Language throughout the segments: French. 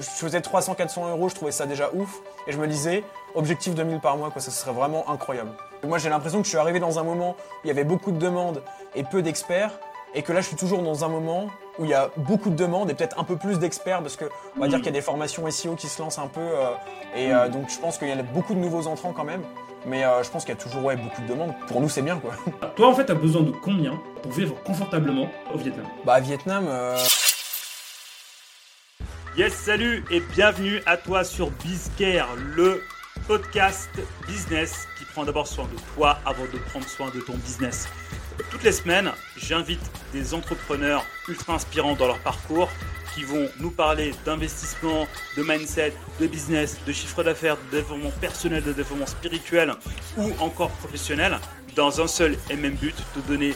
je faisais 300-400 euros, je trouvais ça déjà ouf. Et je me disais, objectif 2000 par mois, quoi, ça serait vraiment incroyable. moi, j'ai l'impression que je suis arrivé dans un moment où il y avait beaucoup de demandes et peu d'experts. Et que là, je suis toujours dans un moment où il y a beaucoup de demandes et peut-être un peu plus d'experts parce que on va dire qu'il y a des formations SEO qui se lancent un peu. euh, et euh, donc, je pense qu'il y a beaucoup de nouveaux entrants quand même. Mais euh, je pense qu'il y a toujours ouais, beaucoup de demandes. Pour nous, c'est bien quoi. Toi, en fait, t'as besoin de combien pour vivre confortablement au Vietnam? Bah, Vietnam. euh, Yes, salut et bienvenue à toi sur Bizcare, le podcast business qui prend d'abord soin de toi avant de prendre soin de ton business. Toutes les semaines, j'invite des entrepreneurs ultra inspirants dans leur parcours qui vont nous parler d'investissement, de mindset, de business, de chiffre d'affaires, de développement personnel, de développement spirituel ou encore professionnel dans un seul et même but, te donner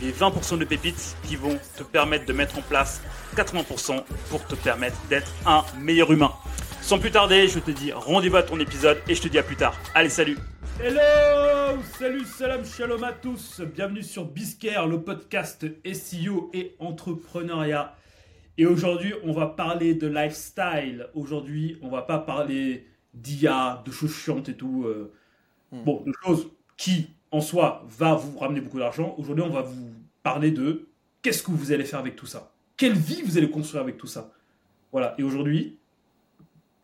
les 20% de pépites qui vont te permettre de mettre en place 80% pour te permettre d'être un meilleur humain. Sans plus tarder, je te dis rendez-vous à ton épisode et je te dis à plus tard. Allez, salut Hello Salut, salam, shalom à tous Bienvenue sur Biscare, le podcast SEO et entrepreneuriat. Et aujourd'hui, on va parler de lifestyle. Aujourd'hui, on va pas parler d'IA, de choses chiantes et tout. euh, Bon, de choses qui, en soi, va vous ramener beaucoup d'argent. Aujourd'hui, on va vous parler de qu'est-ce que vous allez faire avec tout ça Quelle vie vous allez construire avec tout ça Voilà, et aujourd'hui,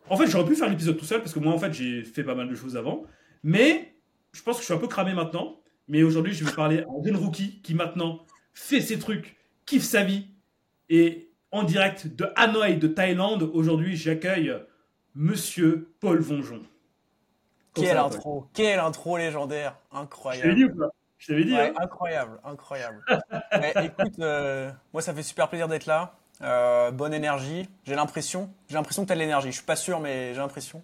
en fait, j'aurais pu faire l'épisode tout seul parce que moi, en fait, j'ai fait pas mal de choses avant. Mais je pense que je suis un peu cramé maintenant. Mais aujourd'hui, je vais parler à un rookie qui maintenant fait ses trucs, kiffe sa vie. Et en direct de Hanoï, de Thaïlande, aujourd'hui, j'accueille Monsieur Paul Vonjon. Quelle intro, quelle intro légendaire, Je t'avais incroyable. dit ou pas Je t'avais dit, Ouais, hein incroyable, incroyable. Ouais, écoute, euh, moi ça fait super plaisir d'être là. Euh, bonne énergie. J'ai l'impression, j'ai l'impression que t'as de l'énergie. Je suis pas sûr, mais j'ai l'impression.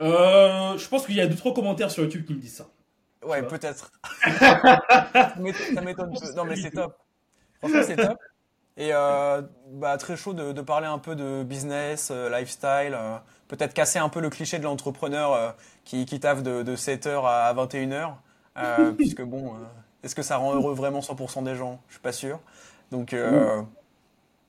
Euh, Je pense qu'il y a deux trois commentaires sur YouTube qui me disent ça. Ouais, peut-être. ça m'étonne. Non, mais c'est top. Franchement, c'est top. Et euh, bah, très chaud de, de parler un peu de business, euh, lifestyle, euh, peut-être casser un peu le cliché de l'entrepreneur qui, qui taffe de, de 7h à 21h. Euh, puisque bon, est-ce que ça rend heureux vraiment 100% des gens? Je suis pas sûr. Donc,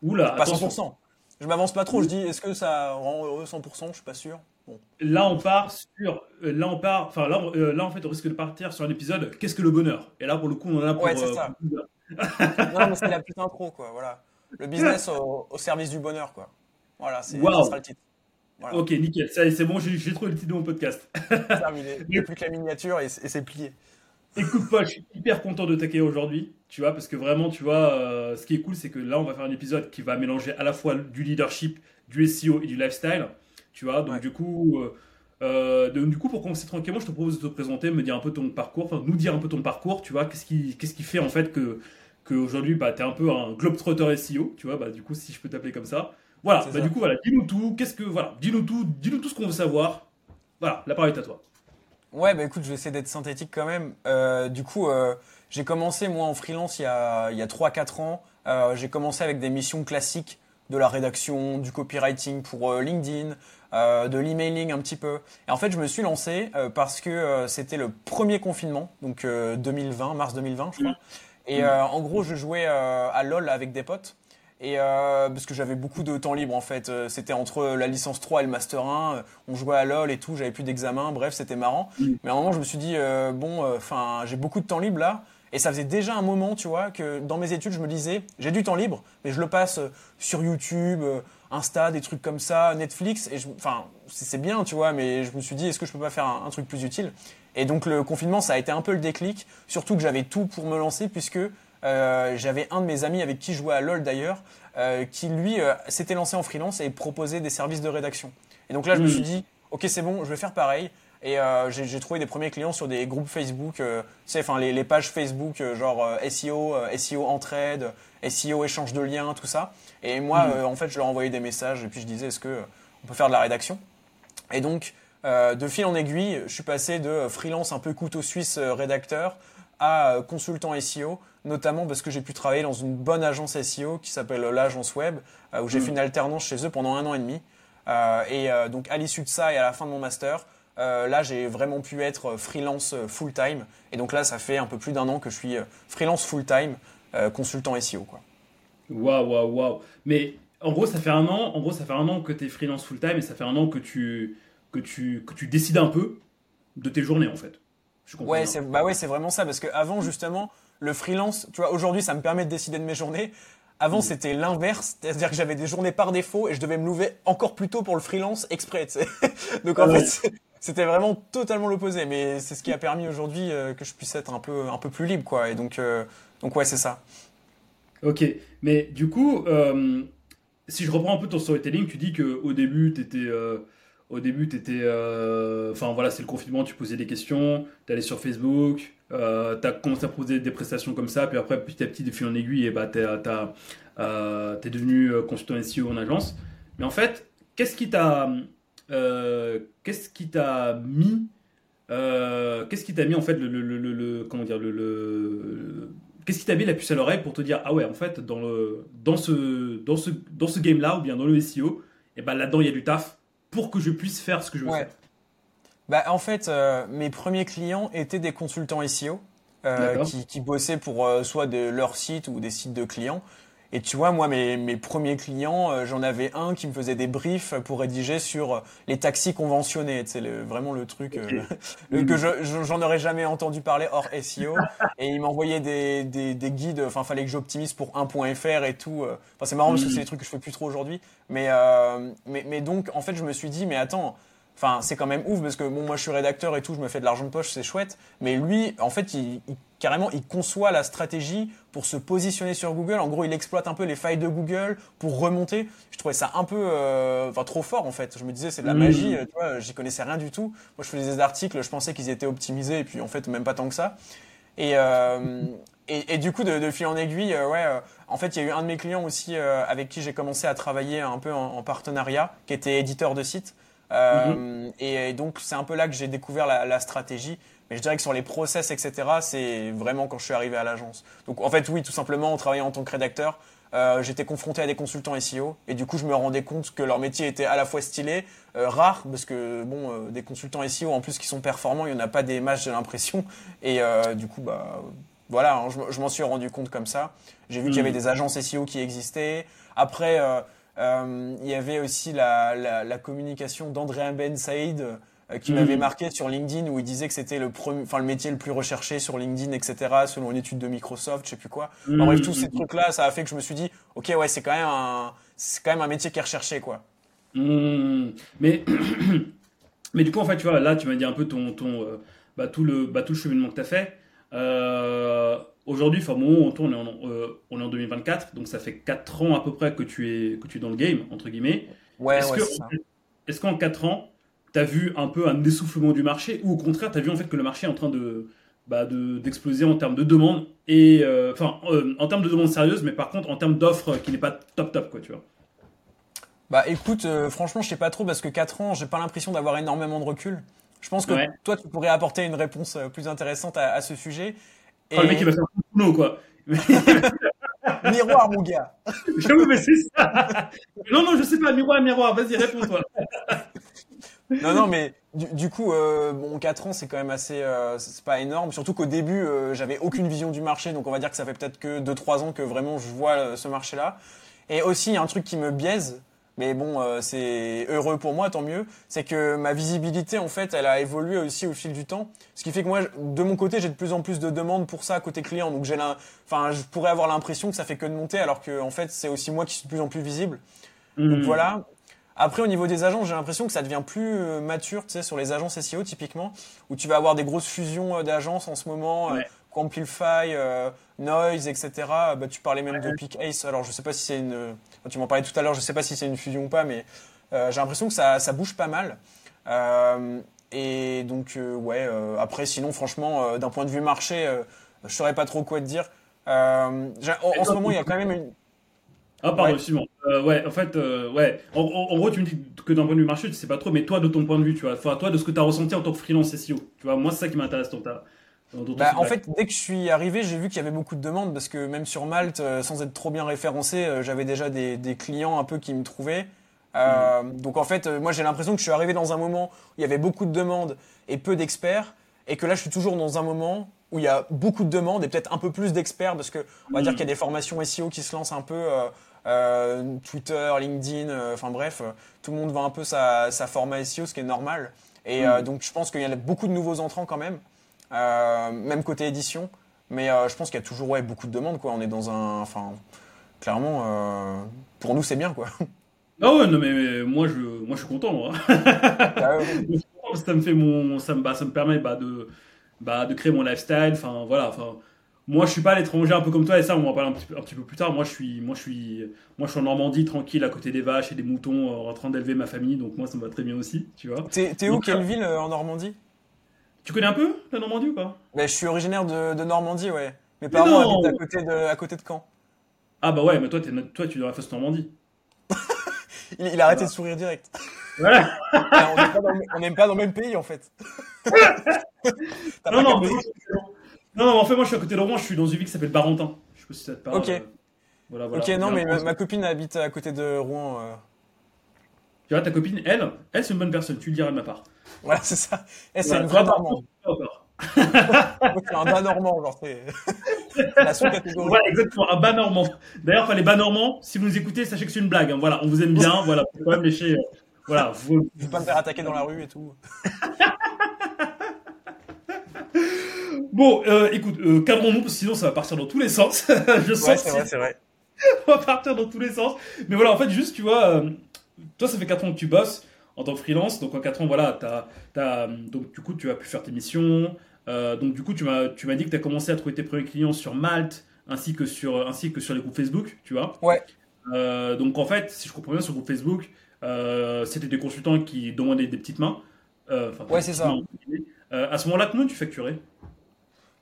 Oula, pas attention. 100%. Je m'avance pas trop, je dis est-ce que ça rend heureux 100% Je suis pas sûr. Bon. Là, on part sur. Là, on part. Enfin, là, là, en fait, on risque de partir sur un épisode. Qu'est-ce que le bonheur? Et là, pour le coup, on en a pour. Ouais, c'est ça. pour- Non, mais c'est la petite intro, quoi. Voilà. Le business au, au service du bonheur, quoi. Voilà, c'est Wow. ça sera le titre. Voilà. Ok, nickel. C'est bon, j'ai trouvé le titre de mon podcast. Terminé. Il n'y a plus que la miniature et, c'est et c'est plié. Écoute, Paul, je suis hyper content de t'accueillir aujourd'hui. Tu vois, parce que vraiment, tu vois, euh, ce qui est cool, c'est que là, on va faire un épisode qui va mélanger à la fois du leadership, du SEO et du lifestyle. Tu vois, donc Ouais. du coup. euh, euh, donc, du coup, pour commencer tranquillement, je te propose de te présenter, me dire un peu ton parcours, enfin nous dire un peu ton parcours, tu vois, qu'est-ce qui, qu'est-ce qui fait en fait que, qu'aujourd'hui, bah, tu es un peu un globetrotter SEO, tu vois, bah, du coup, si je peux t'appeler comme ça. Voilà, bah, ça. du coup, voilà, dis-nous tout, qu'est-ce que, voilà, dis-nous tout, dis-nous tout ce qu'on veut savoir. Voilà, la parole est à toi. Ouais, bah écoute, je vais essayer d'être synthétique quand même. Euh, du coup, euh, j'ai commencé moi en freelance il y a, il y a 3-4 ans. Euh, j'ai commencé avec des missions classiques de la rédaction, du copywriting pour euh, LinkedIn, euh, de l'emailing un petit peu. Et en fait, je me suis lancé euh, parce que euh, c'était le premier confinement, donc euh, 2020, mars 2020, je crois. Et euh, en gros, je jouais euh, à LoL avec des potes. Et euh, parce que j'avais beaucoup de temps libre en fait, c'était entre la licence 3 et le master 1, euh, on jouait à LoL et tout, j'avais plus d'examen, bref, c'était marrant. Mm. Mais à un moment, je me suis dit bon, enfin, j'ai beaucoup de temps libre là, et ça faisait déjà un moment, tu vois, que dans mes études, je me disais j'ai du temps libre, mais je le passe sur YouTube, Insta, des trucs comme ça, Netflix, et je- enfin, c'est bien, tu vois, mais je me suis dit est-ce que je peux pas faire un, un truc plus utile? Et donc le confinement, ça a été un peu le déclic, surtout que j'avais tout pour me lancer puisque euh, j'avais un de mes amis avec qui je jouais à LoL d'ailleurs, euh, qui lui euh, s'était lancé en freelance et proposait des services de rédaction. Et donc là, je me Mm. suis dit, ok, c'est bon, je vais faire pareil. Et euh, j'ai trouvé des premiers clients sur des groupes Facebook, euh, tu sais, enfin les, les pages Facebook, euh, genre SEO, SEO entraide, SEO échange de liens, tout ça. Et moi, euh, en fait, je leur envoyais des messages et puis je disais, est-ce que on peut faire de la rédaction? Et donc, de fil en aiguille, je suis passé de freelance un peu couteau suisse rédacteur à consultant SEO, notamment parce que j'ai pu travailler dans une bonne agence SEO qui s'appelle l'agence web, où j'ai Mhm. fait une alternance chez eux pendant un an et demi. Et donc à l'issue de ça et à la fin de mon master, euh, là j'ai vraiment pu être euh, freelance euh, full time. Et donc là, ça fait un peu plus d'un an que je suis freelance full time, euh, consultant SEO. Waouh, waouh, waouh. Mais en gros, ça fait un an, en gros, ça fait un an que tu es freelance full time et ça fait un an que tu, que tu, que tu décides un peu de tes journées en fait. ouais, c'est bah ouais, c'est vraiment ça parce que avant justement le freelance, tu vois, aujourd'hui ça me permet de décider de mes journées. Avant, c'était l'inverse, c'est-à-dire que j'avais des journées par défaut et je devais me lever encore plus tôt pour le freelance exprès. Donc en fait, c'était vraiment totalement l'opposé. Mais c'est ce qui a permis aujourd'hui euh, que je puisse être un peu un peu plus libre, quoi. Et donc euh, donc ouais, c'est ça. Ok, mais du coup, euh, si je reprends un peu ton storytelling, tu dis que au début, tu étais au début, tu étais. Euh, enfin voilà, c'est le confinement, tu posais des questions, tu allais sur Facebook, euh, tu as commencé à proposer des prestations comme ça, puis après, petit à petit, de fil en aiguille, et bah, tu es, euh, devenu consultant SEO en agence. Mais en fait, qu'est-ce qui t'a. Qu'est-ce qui t'a mis. qu'est-ce qui t'a mis en fait le, le, comment dire le, qu'est-ce qui t'a mis la puce à l'oreille pour te dire ah ouais en fait dans le dans ce dans ce dans ce game là ou bien dans le SEO et ben là-dedans il y a du taf pour que je puisse faire ce que je veux faire bah, En fait, euh, mes premiers clients étaient des consultants SEO euh, qui, qui, bossaient pour euh, soit de leur site ou des sites de clients. Et tu vois, moi, mes, mes premiers clients, euh, j'en avais un qui me faisait des briefs pour rédiger sur les taxis conventionnés. C'est vraiment le truc que j'en aurais jamais entendu parler hors SEO. et il m'envoyait des, des, des, guides. Enfin, fallait que j'optimise pour 1.fr et tout. Enfin, c'est marrant parce que c'est des trucs que je fais plus trop aujourd'hui. Mais, mais, mais donc, en fait, je me suis dit, mais attends, Enfin, c'est quand même ouf parce que bon, moi je suis rédacteur et tout, je me fais de l'argent de poche, c'est chouette. Mais lui, en fait, il, carrément, il conçoit la stratégie pour se positionner sur Google. En gros, il exploite un peu les failles de Google pour remonter. Je trouvais ça un peu, euh, enfin, trop fort en fait. Je me disais, c'est de la mmh. magie. Tu vois, j'y connaissais rien du tout. Moi, je faisais des articles, je pensais qu'ils étaient optimisés et puis en fait, même pas tant que ça. Et euh, et, du coup, de, fil en aiguille, euh, ouais, en fait, il y a eu un de mes clients aussi avec qui j'ai commencé à travailler un peu en, en partenariat, qui était éditeur de site. Euh, et, donc c'est un peu là que j'ai découvert la, stratégie. Mais je dirais que sur les process, etc., c'est vraiment quand je suis arrivé à l'agence. Donc en fait, oui, tout simplement, en travaillant en tant que rédacteur, euh, j'étais confronté à des consultants SEO et du coup je me rendais compte que leur métier était à la fois stylé, euh, rare parce que bon des consultants SEO en plus qui sont performants, il n'y en a pas des matchs j'ai l'impression et du coup bah voilà, hein, je, m'en suis rendu compte comme ça. J'ai vu qu'il y avait mhm. des agences SEO qui existaient. Après euh, il y avait aussi la, la, communication d'André Ben Saïd euh, qui m'avait mm. marqué sur LinkedIn où il disait que c'était le, enfin, le métier le plus recherché sur LinkedIn, etc., selon une étude de Microsoft, je sais plus quoi. En bref, tous ces trucs-là, ça a fait que je me suis dit, ok, ouais, c'est quand même un, c'est quand même un métier qui est recherché, quoi. Mm. Mais, mais du coup, en fait, tu vois, là, tu m'as dit un peu ton, ton, euh, bah, tout le, bah, tout le cheminement que tu as fait. Euh, Aujourd'hui, enfin, on tourne, on, euh, on est en 2024, donc ça fait 4 ans à peu près que tu es, que tu es dans le game, entre guillemets. Ouais, est-ce, ouais, qu'en 4 ans, tu as vu un peu un essoufflement du marché, ou au contraire, tu as vu en fait que le marché est en train de, bah, de, d'exploser en termes de demande, et, euh, enfin, euh, en termes de demande sérieuse, mais par contre, en termes d'offres qui n'est pas top top, quoi, tu vois? Bah écoute, franchement, je sais pas trop, parce que 4 ans, j'ai pas l'impression d'avoir énormément de recul. Je pense que toi, tu pourrais apporter une réponse plus intéressante à, à ce sujet. Et... le mec, il va faire quoi. miroir, mon gars. Je mais c'est ça. Non, non, je sais pas. Miroir, miroir. Vas-y, réponds-toi. non, non, mais du, coup, euh, bon, 4 ans, c'est quand même assez, euh, c'est pas énorme. Surtout qu'au début, euh, j'avais aucune vision du marché, donc on va dire que ça fait peut-être que 2-3 ans que vraiment je vois euh, ce marché-là. Et aussi, il y a un truc qui me biaise, mais bon, euh, c'est heureux pour moi, tant mieux. C'est que ma visibilité, en fait, elle a évolué aussi au fil du temps. Ce qui fait que moi, de mon côté, j'ai de plus en plus de demandes pour ça côté client. Donc j'ai enfin, je pourrais avoir l'impression que ça fait que de monter, alors que en fait, c'est aussi moi qui suis de plus en plus visible. Donc mmh. voilà. Après, au niveau des agences, j'ai l'impression que ça devient plus euh, mature, tu sais, sur les agences SEO typiquement, où tu vas avoir des grosses fusions euh, d'agences en ce moment. Amplify, euh, Noise, etc. Bah, tu parlais même de Pick Ace. Alors, je sais pas si c'est une. Tu m'en parlais tout à l'heure, je sais pas si c'est une fusion ou pas, mais euh, j'ai l'impression que ça, ça, bouge pas mal. Euh, et donc, ouais, après, sinon, franchement, d'un point de vue marché, je saurais pas trop quoi te dire. En, ce moment, il y a quand même une. Ah, pardon, Simon. ouais, en fait, ouais. En, gros, tu me dis que d'un point de vue marché, tu sais pas trop, mais toi, de ton point de vue, tu vois, toi, de ce que tu as ressenti en tant que freelance SEO, tu vois, moi, c'est ça qui m'intéresse. Donc, bah, en fait, dès que je suis arrivé, j'ai vu qu'il y avait beaucoup de demandes parce que même sur Malte, euh, sans être trop bien référencé, euh, j'avais déjà des, des, clients un peu qui me trouvaient. Euh, mhm. Donc en fait, moi j'ai l'impression que je suis arrivé dans un moment où il y avait beaucoup de demandes et peu d'experts, et que là je suis toujours dans un moment où il y a beaucoup de demandes et peut-être un peu plus d'experts parce que on va dire mhm. qu'il y a des formations SEO qui se lancent un peu Twitter, LinkedIn, enfin bref, tout le monde vend un peu sa, sa format SEO, ce qui est normal. Et Mm. donc je pense qu'il y a beaucoup de nouveaux entrants quand même, même côté édition. Mais je pense qu'il y a toujours ouais, beaucoup de demandes. Quoi. On est dans un. Enfin, clairement, pour nous, c'est bien. quoi. Ah ouais, non, mais moi, je, moi, je suis content. Ah ouais. ça me fait mon, ça me, bah, ça me permet bah, de, bah, de créer mon lifestyle. Enfin, voilà. Enfin, moi, je suis pas à l'étranger un peu comme toi et ça, on va en parler un petit, peu- un petit peu plus tard. Moi, je suis, moi, je suis, moi, je suis en Normandie, tranquille, à côté des vaches et des moutons, euh, en train d'élever ma famille. Donc moi, ça me va très bien aussi, tu vois. T'es où, quelle euh, ville euh, en Normandie? Tu connais un peu la Normandie ou pas Je suis originaire de, de Normandie, ouais. Mes Mais parents non habitent à côté de, à côté de Caen. Ah bah ouais, mais toi, tu es dans la face Normandie. Il, il a arrêté de sourire direct. Voilà. On n'est pas, pas dans le même pays en fait. Non, non, mais non, non, en fait, moi, je suis à côté de Rouen. Je suis dans une ville qui s'appelle Barentin. Je sais pas si ça te parle. Ok. euh, Voilà, voilà. Ok, non, mais ma copine habite à côté de Rouen. euh. Vois, ta copine, elle, elle, c'est une bonne personne. Tu le diras de ma part. Voilà, c'est ça. Eh, c'est Voilà, une vraie normande. c'est un bas normand, genre, c'est la sous-catégorie. Voilà, exactement, un bas normand. D'ailleurs, enfin, les bas normands, si vous nous écoutez, sachez que c'est une blague. hein. Voilà, on vous aime bien. Voilà, faut quand même lécher. euh, Voilà, vous- Je vais pas me faire attaquer dans la rue et tout. Bon, euh, écoute, euh, cadrons-nous, parce que sinon ça va partir dans tous les sens. Je Ouais, c'est si- vrai, c'est vrai. on va partir dans tous les sens. Mais voilà, en fait, juste, tu vois, euh, toi, ça fait 4 ans que tu bosses en tant que freelance. Donc, en 4 ans, voilà, t'as, t'as, donc, du coup, tu as pu faire tes missions. Euh, donc, du coup, tu m'as, dit que tu as commencé à trouver tes premiers clients sur Malte, ainsi que sur, ainsi que sur les groupes Facebook, tu vois. Ouais. Euh, donc, en fait, si je comprends bien, sur le groupe Facebook, euh, c'était des consultants qui demandaient des petites mains. Ouais, c'est ça. mains, à ce moment-là, combien tu facturais?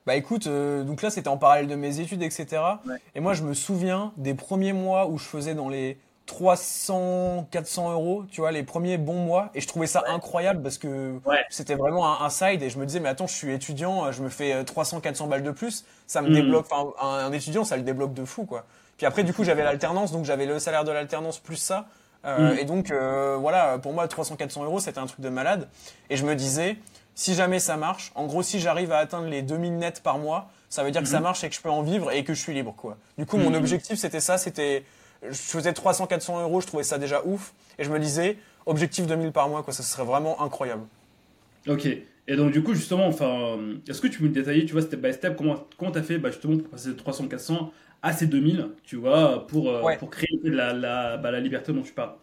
Bah écoute, euh, donc là c'était en parallèle de mes études, etc. Ouais. Et moi je me souviens des premiers mois où je faisais dans les 300, 400 euros, tu vois, les premiers bons mois. Et je trouvais ça incroyable parce que Ouais. c'était vraiment un, un side. Et je me disais, mais attends, je suis étudiant, je me fais euh, 300, 400 balles de plus. Ça me Mhm. débloque, enfin, un, un étudiant, ça le débloque de fou, quoi. Puis après, du coup, j'avais l'alternance, donc j'avais le salaire de l'alternance plus ça. Euh, Mhm. Et donc, euh, voilà, pour moi, 300, 400 euros, c'était un truc de malade. Et je me disais, si jamais ça marche, en gros, si j'arrive à atteindre les 2000 nets par mois, ça veut dire que ça Mhm. marche et que je peux en vivre et que je suis libre, quoi. Du coup, mon objectif, c'était ça, c'était, je faisais 300, 400 euros, je trouvais ça déjà ouf. Et je me disais, objectif 2000 par mois, quoi, ça serait vraiment incroyable. Ok. Et donc, du coup, justement, enfin, est-ce que tu peux me détailler, tu vois, step by step, comment comment t'as fait, bah, justement, pour passer de 300, 400 à ces 2000, tu vois, pour, euh, Ouais. pour créer la, la, bah, la liberté dont tu parles?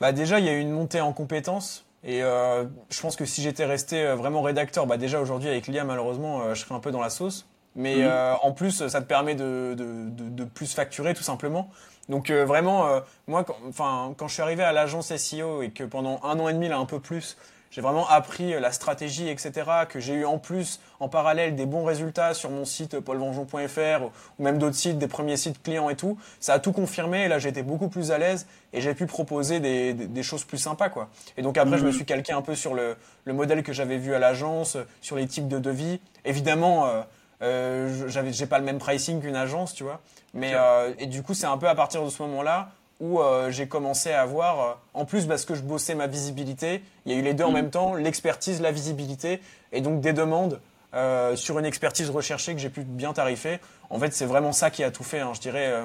Bah déjà, il y a eu une montée en compétences. Et euh, je pense que si j'étais resté euh, vraiment rédacteur, bah déjà aujourd'hui avec l'IA malheureusement, euh, je serais un peu dans la sauce. Mais Mhm. en plus, ça te permet de, de, de, de plus facturer tout simplement. Donc euh, vraiment, euh, moi, quand, enfin, quand je suis arrivé à l'agence SEO et que pendant un an et demi, là un peu plus, j'ai vraiment appris euh, la stratégie, etc., que j'ai eu en plus, en parallèle, des bons résultats sur mon site euh, paulvengeon.fr ou même d'autres sites, des premiers sites clients et tout, ça a tout confirmé. Et là, j'étais beaucoup plus à l'aise et j'ai pu proposer des, des, des choses plus sympas, quoi. Et donc après, je me Mhm. suis calqué un peu sur le, le modèle que j'avais vu à l'agence, euh, sur les types de devis. Évidemment, euh, euh, j'avais, j'ai pas le même pricing qu'une agence, tu vois. Mais euh, et du coup, c'est un peu à partir de ce moment-là où euh, j'ai commencé à avoir, en plus parce que je bossais ma visibilité, il y a eu les deux en Mhm. même temps, l'expertise, la visibilité, et donc des demandes euh, sur une expertise recherchée que j'ai pu bien tarifer. En fait, c'est vraiment ça qui a tout fait, hein, je dirais, euh,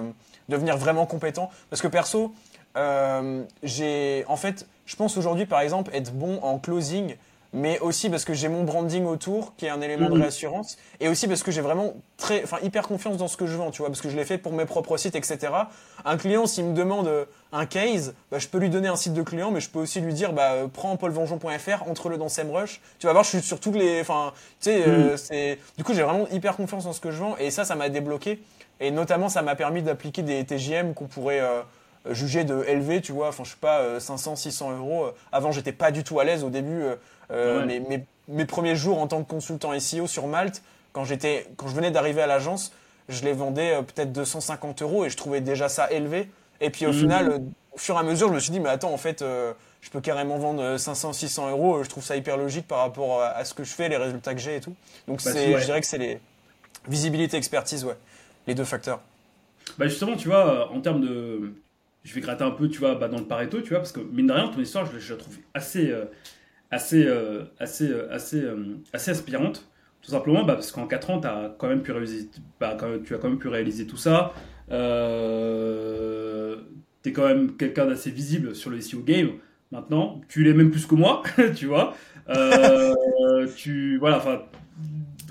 devenir vraiment compétent. Parce que perso, euh, j'ai, en fait, je pense aujourd'hui, par exemple, être bon en closing, mais aussi parce que j'ai mon branding autour, qui est un élément de Mhm. réassurance, et aussi parce que j'ai vraiment très, enfin, hyper confiance dans ce que je vends, tu vois, parce que je l'ai fait pour mes propres sites, etc. Un client, s'il me demande euh, un case, bah, je peux lui donner un site de client, mais je peux aussi lui dire, bah, euh, prends paulvengeon.fr, entre-le dans SEMrush. Tu vas voir, je suis sur toutes les, enfin, tu sais, euh, c'est, du coup, j'ai vraiment hyper confiance dans ce que je vends, et ça, ça m'a débloqué. Et notamment, ça m'a permis d'appliquer des TJM qu'on pourrait euh, juger de élevés, tu vois. Enfin, je sais pas, euh, 500, 600 euros. Euh, Avant, j'étais pas du tout à l'aise au début. euh, euh, Ouais. mes, mes, mes premiers jours en tant que consultant SEO sur Malte, quand j'étais, quand je venais d'arriver à l'agence, je les vendais euh, peut-être 250 euros et je trouvais déjà ça élevé. Et puis au Mhm. final, euh, au fur et à mesure, je me suis dit, mais attends, en fait, euh, je peux carrément vendre euh, 500, 600 euros. euh, Je trouve ça hyper logique par rapport à, à ce que je fais, les résultats que j'ai et tout. Donc Bah, c'est, ouais. je dirais que c'est les visibilité, expertise, ouais, les deux facteurs. Bah justement, tu vois, euh, en termes de... Je vais gratter un peu, tu vois, bah, dans le Pareto, tu vois, parce que mine de rien, ton histoire, je, la trouve assez, euh, assez, euh, assez, euh, assez, assez aspirante. Tout simplement bah, parce qu'en 4 ans, as quand même pu réaliser, bah, tu as quand même pu réaliser tout ça. Tu es quand même quelqu'un d'assez visible sur le SEO game. Maintenant, tu l'es même plus que moi, tu vois. Tu, voilà,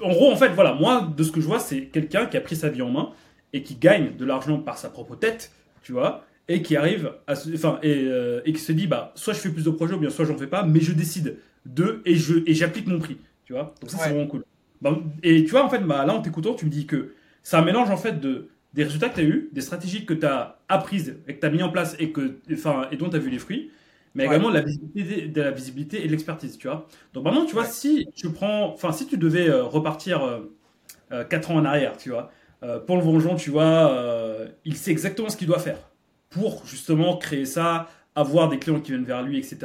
en gros, en fait, voilà, moi, de ce que je vois, c'est quelqu'un qui a pris sa vie en main et qui gagne de l'argent par sa propre tête, tu vois, et qui arrive à enfin, et, euh, et, qui se dit, bah, soit je fais plus de projets ou bien soit j'en fais pas, mais je décide de et je et j'applique mon prix, tu vois. Donc ça, c'est vraiment cool. Bah, et tu vois, en fait, bah, là, en t'écoutant, tu me dis que c'est un mélange, en fait, de des résultats que tu as eu, des stratégies que tu as apprises et que tu as mis en place et, que, enfin, et dont tu as vu les fruits, mais également de la visibilité, de la visibilité et de l'expertise, tu vois. Donc maintenant, tu vois, si tu prends, enfin, si tu devais euh, repartir euh, 4 euh, ans en arrière, tu vois, pour le Vengeant, tu vois, il sait exactement ce qu'il doit faire pour justement créer ça, avoir des clients qui viennent vers lui, etc.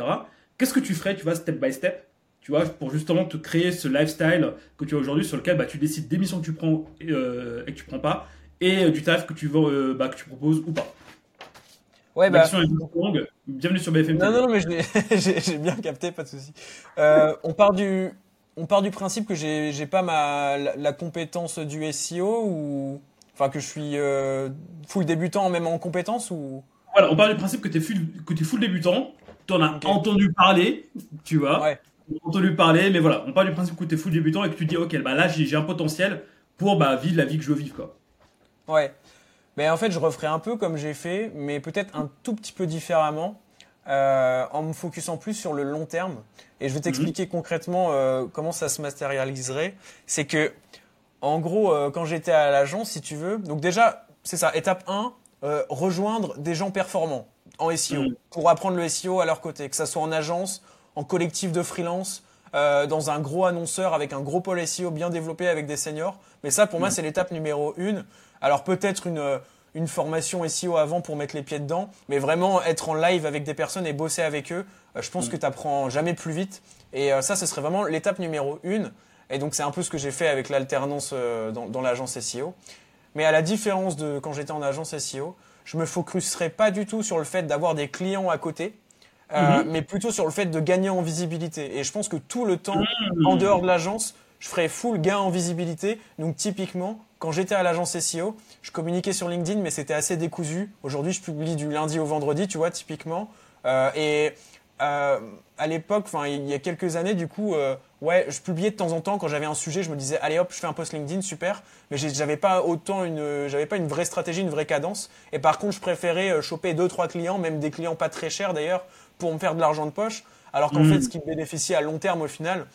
Qu'est-ce que tu ferais, tu vois, step by step tu vois, pour justement te créer ce lifestyle que tu as aujourd'hui sur lequel bah, tu décides des missions que tu prends euh, et que tu prends pas et euh, du tarif que tu, veux, euh, bah, que tu proposes ou pas. Ouais, bah. longue. Bienvenue sur BFM. Non, non, non, mais j'ai bien capté, pas de souci. on part du, on part du principe que j'ai pas ma la, compétence du SEO ou enfin que je suis full débutant même en compétence ou? Voilà, on part du principe que tu es full que es full débutant. Tu en as entendu parler, tu vois. Ouais entendu parler, mais voilà, on parle du principe que tu es fou débutant et que tu dis, ok, bah là j'ai un potentiel pour bah, vivre la vie que je veux vivre. Quoi. Ouais. Mais en fait, je referai un peu comme j'ai fait, mais peut-être un tout petit peu différemment, euh, en me focusant plus sur le long terme. Et je vais t'expliquer mhm. concrètement euh, comment ça se matérialiserait. C'est que, en gros, euh, quand j'étais à l'agence, si tu veux, donc déjà, c'est ça, étape 1, rejoindre des gens performants en SEO mhm. pour apprendre le SEO à leur côté, que ça soit en agence en collectif de freelance, euh, dans un gros annonceur avec un gros pôle SEO bien développé avec des seniors. Mais ça, pour moi, mm. c'est l'étape numéro une. Alors peut-être une, euh, une formation SEO avant pour mettre les pieds dedans, mais vraiment être en live avec des personnes et bosser avec eux, euh, je pense mm. que tu apprends jamais plus vite. Et ça, ce serait vraiment l'étape numéro une. Et donc c'est un peu ce que j'ai fait avec l'alternance dans, dans l'agence SEO. Mais à la différence de quand j'étais en agence SEO, je me focuserai pas du tout sur le fait d'avoir des clients à côté. Euh, mhm. mais plutôt sur le fait de gagner en visibilité. Et je pense que tout le temps, mhm. en dehors de l'agence, je ferais full gain en visibilité. Donc typiquement, quand j'étais à l'agence SEO, je communiquais sur LinkedIn, mais c'était assez décousu. Aujourd'hui, je publie du lundi au vendredi, tu vois, typiquement. Euh, et euh, à l'époque, enfin il y a quelques années, du coup, euh, ouais, je publiais de temps en temps quand j'avais un sujet, je me disais allez hop, je fais un post LinkedIn, super. Mais j'avais pas autant une, j'avais pas une vraie stratégie, une vraie cadence. Et par contre, je préférais euh, choper deux trois clients, même des clients pas très chers d'ailleurs, pour me faire de l'argent de poche. Alors qu'en mm. fait, ce qui me bénéficie à long terme au final,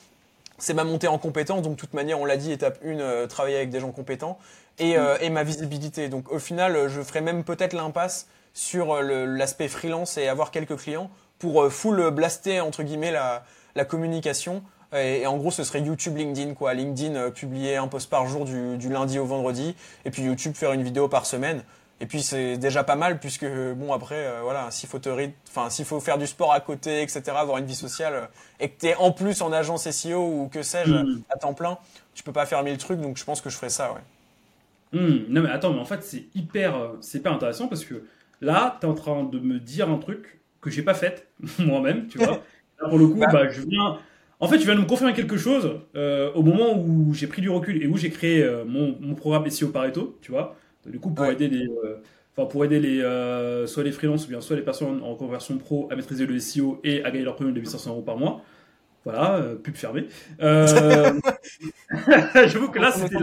c'est ma montée en compétence. Donc, de toute manière, on l'a dit, étape 1, travailler avec des gens compétents. Et, et, ma visibilité. Donc, au final, je ferais même peut-être l'impasse sur l'aspect freelance et avoir quelques clients pour euh, full blaster entre guillemets la, la communication. Et, en gros, ce serait YouTube, LinkedIn, quoi. LinkedIn euh, publier un post par jour du, du, lundi au vendredi, et puis YouTube faire une vidéo par semaine. Et puis c'est déjà pas mal puisque bon après euh, voilà s'il faut te enfin s'il faut faire du sport à côté etc avoir une vie sociale et que t'es en plus en agence SEO ou que sais-je mm. à temps plein tu peux pas faire mille trucs donc je pense que je ferais ça ouais. Mm. non mais attends mais en fait c'est hyper c'est hyper intéressant parce que là tu es en train de me dire un truc que j'ai pas faite moi-même, tu vois. pour le coup, bah. bah, je viens. En fait, tu viens de me confirmer quelque chose euh, au moment où j'ai pris du recul et où j'ai créé euh, mon, mon, programme SEO Pareto, tu vois. Du coup, pour aider les, euh, enfin pour aider les, soit les freelances ou bien soit les personnes en conversion pro à maîtriser le SEO et à gagner leur premium de 1500 euros par mois. Voilà, pub fermée. J'avoue que là, c'était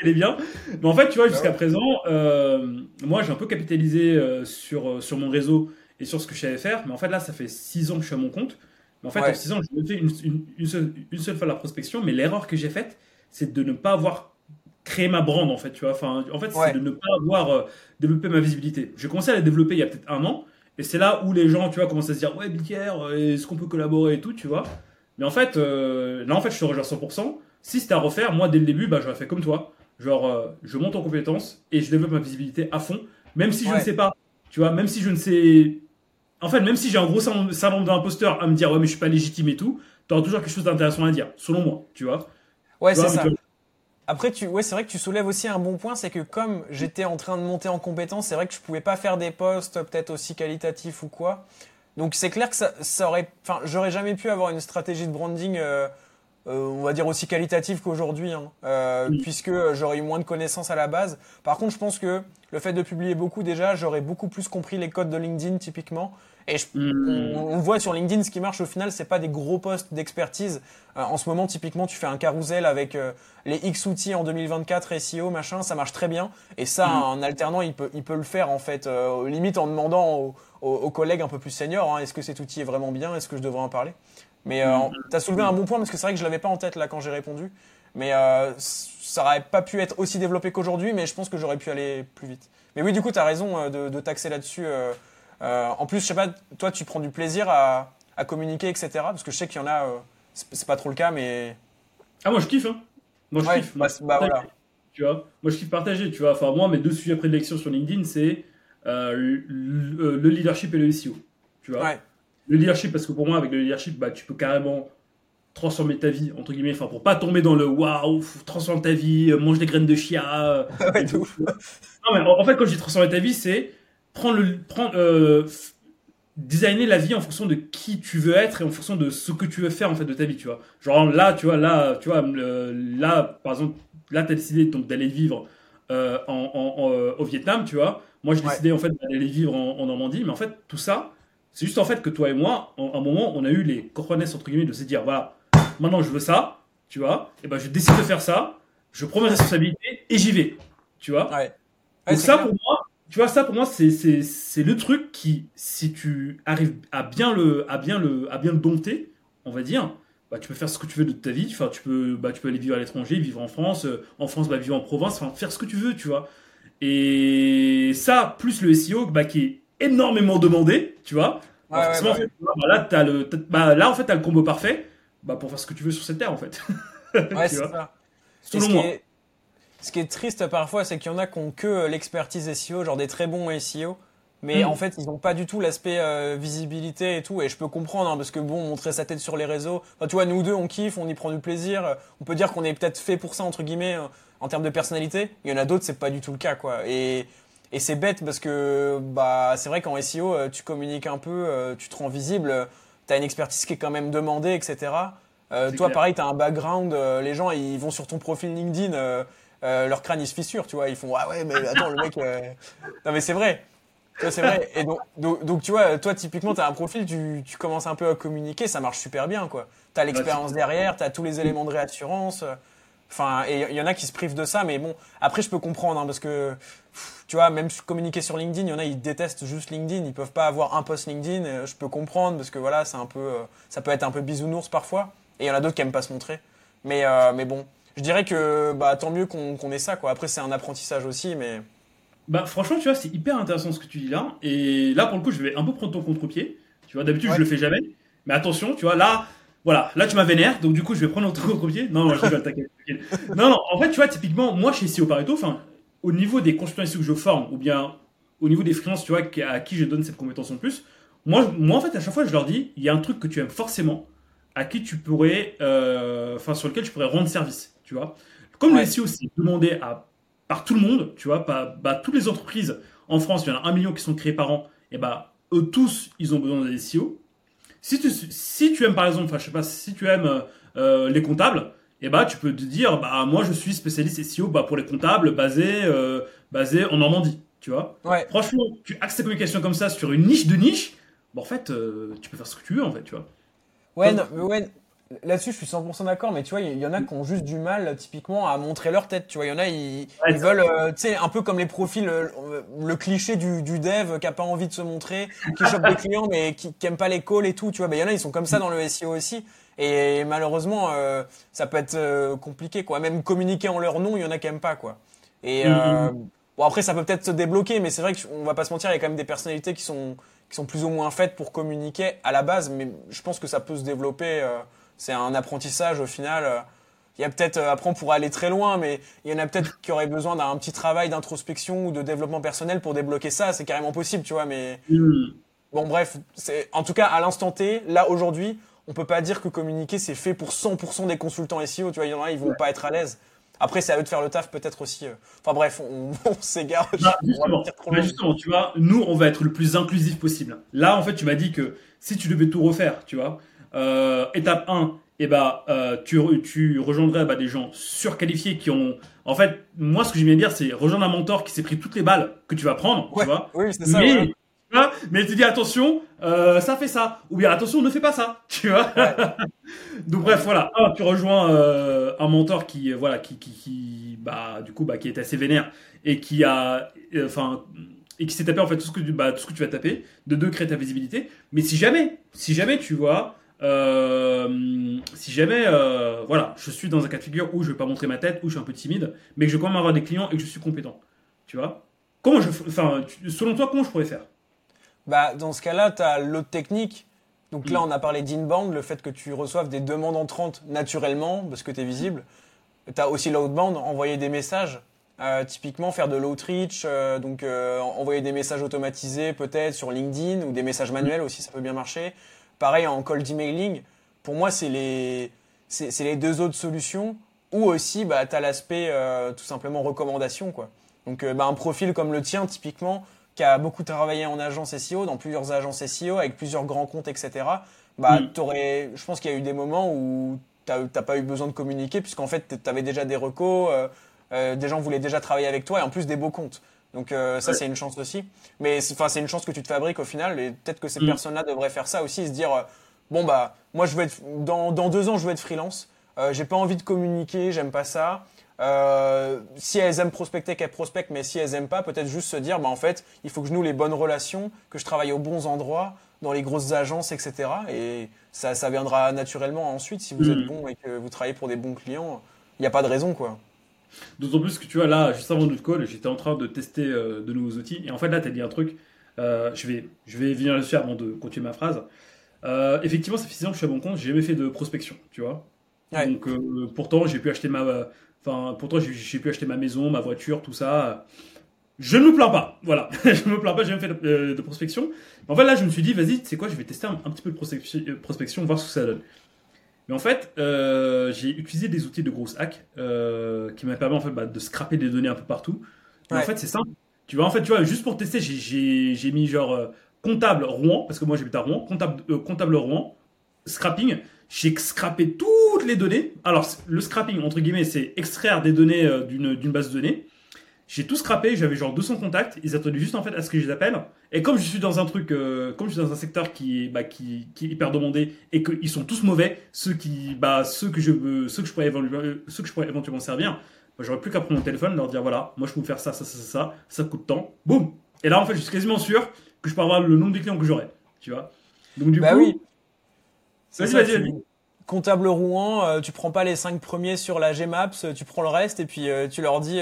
elle est bien. Mais en fait, tu vois, jusqu'à présent, euh, moi, j'ai un peu capitalisé euh, sur, euh, sur mon réseau et sur ce que je savais faire. Mais en fait, là, ça fait 6 ans que je suis à mon compte. Mais en fait, en 6 ans, j'ai fait une, une, une, seule, une, seule, fois la prospection. Mais l'erreur que j'ai faite, c'est de ne pas avoir créé ma brand, en fait. Tu vois enfin, en fait, c'est de ne pas avoir développé ma visibilité. J'ai commencé à la développer il y a peut-être un an. Et c'est là où les gens, tu vois, commencent à se dire, ouais, Bicaire, est-ce qu'on peut collaborer et tout, tu vois. Mais en fait, là, en fait, je te rejoins 100%. Si c'était à refaire, moi, dès le début, bah, j'aurais fait comme toi. Genre, euh, je monte en compétences et je développe ma visibilité à fond, même si je ne sais pas. Tu vois, même si je ne sais. En fait, même si j'ai un gros syndrome d'imposteur à me dire, ouais, mais je suis pas légitime et tout, tu auras toujours quelque chose d'intéressant à dire, selon moi, tu vois. Ouais, c'est ça. Après, tu, ouais, c'est vrai que tu soulèves aussi un bon point, c'est que comme j'étais en train de monter en compétences, c'est vrai que je pouvais pas faire des posts peut-être aussi qualitatifs ou quoi. Donc c'est clair que ça, ça aurait, enfin, j'aurais jamais pu avoir une stratégie de branding. Euh, on va dire aussi qualitative qu'aujourd'hui, hein, puisque j'aurais eu moins de connaissances à la base. Par contre, je pense que le fait de publier beaucoup déjà, j'aurais beaucoup plus compris les codes de LinkedIn typiquement. Et hmm. on, voit sur LinkedIn, ce qui marche au final, c'est pas des gros postes d'expertise. Euh, en ce moment, typiquement, tu fais un carousel avec euh, les X outils en 2024 SEO, machin, ça marche très bien. Et ça, hmm. un alternant, il peut, il peut le faire en fait, euh, limite en demandant aux, collègues un peu plus seniors, hein, est-ce que cet outil est vraiment bien, est-ce que je devrais en parler? Mais hmm. tu as soulevé un bon point parce que c'est vrai que je l'avais pas en tête là quand j'ai répondu. Mais ça aurait pas pu être aussi développé qu'aujourd'hui, mais je pense que j'aurais pu aller plus vite. Mais oui, du coup, tu as raison de, de taxer là-dessus. Euh, en plus, je sais pas, toi, tu prends du plaisir à, communiquer, etc. Parce que je sais qu'il y en a, euh, c'est pas trop le cas, mais. Ah, moi, je kiffe, hein. Moi, je kiffe. Bah, bah, voilà. Tu vois, moi, je kiffe partager, tu vois. Enfin, moi, mes deux sujets prédilection sur LinkedIn, c'est euh, le, leadership et le SEO. Tu vois. Le leadership, parce que pour moi, avec le leadership, bah, tu peux carrément transformer ta vie, entre guillemets, enfin, pour pas tomber dans le waouh, transforme ta vie, mange des graines de chia. ouais, non, mais en, fait, quand je dis transformer ta vie, c'est prendre le, prendre, euh, designer la vie en fonction de qui tu veux être et en fonction de ce que tu veux faire en fait de ta vie, tu vois. Genre là, tu vois, là, tu vois, là, par exemple, là, tu as décidé donc d'aller vivre euh, en, euh, au Vietnam, tu vois. Moi, j'ai décidé en fait d'aller vivre en, Normandie, mais en fait, tout ça, c'est juste en fait que toi et moi, à un moment, on a eu les cojones entre guillemets de se dire, voilà, maintenant je veux ça, tu vois, et ben je décide de faire ça, je prends mes responsabilités et j'y vais, tu vois. Ouais. Donc ça, pour moi, tu vois, ça pour moi, c'est le truc qui, si tu arrives à bien le, à bien le, à bien le dompter, on va dire, bah, tu peux faire ce que tu veux de ta vie. Enfin, tu peux, bah, tu peux aller vivre à l'étranger, vivre en France, euh, en France, bah, vivre en province, enfin, faire ce que tu veux, tu vois. Et ça, plus le SEO, bah, qui est énormément demandé, tu vois. là, as le, bah, là, en fait, tu as le combo parfait bah, pour faire ce que tu veux sur cette terre, en fait. Ouais, c'est ça. Selon moi. Ce qui est triste parfois, c'est qu'il y en a qui ont que l'expertise SEO, genre des très bons SEO, mais mm. en fait, ils n'ont pas du tout l'aspect euh, visibilité et tout. Et je peux comprendre, hein, parce que bon, montrer sa tête sur les réseaux, enfin, tu vois, nous deux, on kiffe, on y prend du plaisir. On peut dire qu'on est peut-être fait pour ça, entre guillemets, euh, en termes de personnalité. Il y en a d'autres, c'est pas du tout le cas, quoi. Et, et c'est bête parce que bah, c'est vrai qu'en SEO, euh, tu communiques un peu, tu te rends visible, tu as une expertise qui est quand même demandée, etc. toi, pareil, tu as un background, les gens, ils vont sur ton profil LinkedIn euh, leur crâne il se fissure, tu vois. Ils font ah ouais, mais attends, le mec. Euh, non, mais c'est vrai. C'est vrai. Et donc, donc, tu vois, toi, typiquement, tu as un profil, tu, tu, commences un peu à communiquer, ça marche super bien, quoi. Tu as l'expérience derrière, tu as tous les éléments de réassurance. Enfin, et il y en a qui se privent de ça, mais bon, après, je peux comprendre, hein, parce que, tu vois, même communiquer sur LinkedIn, il y en a, ils détestent juste LinkedIn, ils peuvent pas avoir un post LinkedIn, euh, je peux comprendre, parce que voilà, c'est un peu, ça peut être un peu bisounours parfois, et il y en a d'autres qui aiment pas se montrer. Mais, mais bon, je dirais que bah, tant mieux qu'on ait ça. Quoi. Après, c'est un apprentissage aussi, mais. Bah, franchement, tu vois, c'est hyper intéressant ce que tu dis là. Et là, pour le coup, je vais un peu prendre ton contre-pied. Tu vois, d'habitude, je le fais jamais. Mais attention, tu vois, là, voilà, là, tu m'as vénère. Donc, du coup, je vais prendre ton contre-pied. Non, non, je vais attaquer. non, non, en fait, tu vois, typiquement, moi, chez SEO Pareto, enfin, au niveau des consultants SEO que je forme, ou bien au niveau des freelances, tu vois, à qui je donne cette compétence en plus, moi, moi, en fait, à chaque fois, je leur dis, il y a un truc que tu aimes forcément, à qui tu pourrais, euh, enfin, sur lequel tu pourrais rendre service tu vois. Comme le SEO, c'est demandé à, par tout le monde, tu vois, par, bah, toutes les entreprises en France, il y en a un million qui sont créées par an, et bah, eux tous, ils ont besoin d'un SEO. Si tu, si tu aimes, par exemple, enfin, je sais pas, si tu aimes euh, les comptables, et bah, tu peux te dire, bah, moi, je suis spécialiste SEO bah, pour les comptables basé, euh, basé en Normandie, tu vois. Franchement, tu axes ta communication comme ça sur une niche de niche, bah, en fait, euh, tu peux faire ce que tu veux, en fait, tu vois. Ouais, non, ouais, Là-dessus, je suis 100% d'accord, mais tu vois, il y, en a qui ont juste du mal, typiquement, à montrer leur tête. Tu vois, il y en a, ils, veulent, euh, tu sais, un peu comme les profils, euh, le cliché du, du, dev qui a pas envie de se montrer, qui chope des clients, mais qui, qui aime pas les calls et tout. Tu vois, ben il y en a, ils sont comme ça dans le SEO aussi. Et malheureusement, euh, ça peut être compliqué, quoi. Même communiquer en leur nom, il y en a qui aiment pas, quoi. Et mm-hmm. bon, après, ça peut peut-être se débloquer, mais c'est vrai qu'on va pas se mentir, il y a quand même des personnalités qui sont qui sont plus ou moins faites pour communiquer à la base, mais je pense que ça peut se développer c'est un apprentissage au final. Il y a peut-être, euh, après on pourrait aller très loin, mais il y en a peut-être qui auraient besoin d'un petit travail d'introspection ou de développement personnel pour débloquer ça. C'est carrément possible, tu vois, mais. Hmm. Bon, bref, c'est, en tout cas, à l'instant T, là, aujourd'hui, on peut pas dire que communiquer, c'est fait pour 100% des consultants SEO, tu vois, il y en a, ils vont pas être à l'aise. Après, c'est à eux de faire le taf, peut-être aussi. Euh. Enfin bref, on, s'égare. Bah, justement, tu vois, nous, on va être le plus inclusif possible. Là, en fait, tu m'as dit que si tu devais tout refaire, tu vois, étape 1, et bah, tu, tu rejoindrais bah, des gens surqualifiés qui ont. En fait, moi, ce que j'aime dire, c'est rejoindre un mentor qui s'est pris toutes les balles que tu vas prendre, tu vois. Oui, c'est ça. Mais, mais tu dis attention, euh, ça fait ça, ou bien attention, ne fais pas ça, tu vois. Donc bref, voilà, tu rejoins euh, un mentor qui, euh, voilà, qui, qui, qui, bah, du coup, bah, qui est assez vénère et qui a, enfin, et qui s'est tapé en fait tout ce que, bah, tout ce que tu vas taper. De deux, créer ta visibilité. Mais si jamais, si jamais tu vois, si jamais, voilà, je suis dans un cas de figure où je vais pas montrer ma tête, où je suis un peu timide, mais que je vais quand même avoir des clients et que je suis compétent, tu vois? Comment je, enfin, selon toi, comment je pourrais faire? Bah, dans ce cas-là, tu as l'autre technique. Donc là, mm. on a parlé d'inbound, le fait que tu reçoives des demandes entrantes naturellement, parce que tu es visible. Tu as aussi l'outbound, envoyer des messages. Euh, typiquement, faire de l'outreach, euh, donc euh, envoyer des messages automatisés peut-être sur LinkedIn ou des messages manuels aussi, ça peut bien marcher. Pareil en cold emailing. Pour moi, c'est les, c'est, les deux autres solutions. Ou aussi, bah, tu as l'aspect tout simplement recommandation. Quoi. Donc bah, un profil comme le tien, typiquement, qui a beaucoup travaillé en agence SEO, dans plusieurs agences SEO, avec plusieurs grands comptes, etc., bah, mm. je pense qu'il y a eu des moments où tu n'as pas eu besoin de communiquer, puisqu'en fait, tu avais déjà des recos, euh, euh, des gens voulaient déjà travailler avec toi, et en plus des beaux comptes. Donc euh, ça, c'est une chance aussi. Mais c'est une chance que tu te fabriques au final, et peut-être que ces mm. personnes-là devraient faire ça aussi, se dire, bon, bah, moi, je veux être, dans, dans deux ans, je veux être freelance, j'ai pas envie de communiquer, j'aime pas ça. Euh, si elles aiment prospecter, qu'elles prospectent, mais si elles aiment pas, peut-être juste se dire, bah en fait, il faut que je noue les bonnes relations, que je travaille aux bons endroits, dans les grosses agences, etc. Et ça, ça viendra naturellement ensuite si vous êtes mm. bon et que vous travaillez pour des bons clients. Il n'y a pas de raison, quoi. D'autant plus que tu vois, là, juste avant notre call, j'étais en train de tester euh, de nouveaux outils. Et en fait, là, tu as dit un truc. Euh, je, vais, je vais venir dessus avant de continuer ma phrase. effectivement, ça fait 6 ans que je suis à mon compte, j'ai jamais fait de prospection, tu vois. Donc, pourtant, j'ai pu acheter ma, Enfin, pourtant, j'ai pu acheter ma maison, ma voiture, tout ça. Je ne me plains pas. Voilà. je ne me plains pas, j'ai même fait de, de, prospection. En fait, là, je me suis dit, vas-y, tu sais quoi, je vais tester un, petit peu de euh, prospection, voir ce que ça donne. Mais en fait, euh, j'ai utilisé des outils de grosse hack euh, qui m'ont permis en fait, bah, de scraper des données un peu partout. En fait, c'est simple. Tu vois, en fait, tu vois, juste pour tester, j'ai mis genre comptable Rouen, parce que moi j'habite à Rouen, comptable, comptable Rouen, scrapping j'ai scrappé toutes les données. Alors, le scrapping, entre guillemets, c'est extraire des données euh, d'une base de données. J'ai tout scrappé, j'avais genre 200 contacts, ils attendaient juste en fait à ce que je les appelle. Et comme je suis dans un truc, euh, comme je suis dans un secteur qui est, bah, qui, qui est hyper demandé et qu'ils sont tous mauvais, ceux qui, bah, ceux que je veux, ceux que je pourrais, ceux que je pourrais éventuellement servir, bah, j'aurais plus qu'à prendre mon téléphone, leur dire voilà, moi je peux vous faire ça, ça, ça, ça, ça, coûte tant, boum. Et là en fait, je suis quasiment sûr que je peux avoir le nombre de clients que j'aurai, tu vois. Donc du bah coup, oui. Vas-y, vas-y, Comptable Rouen, euh, tu prends pas les cinq premiers sur la Gmaps, euh, tu prends le reste et puis euh, tu leur dis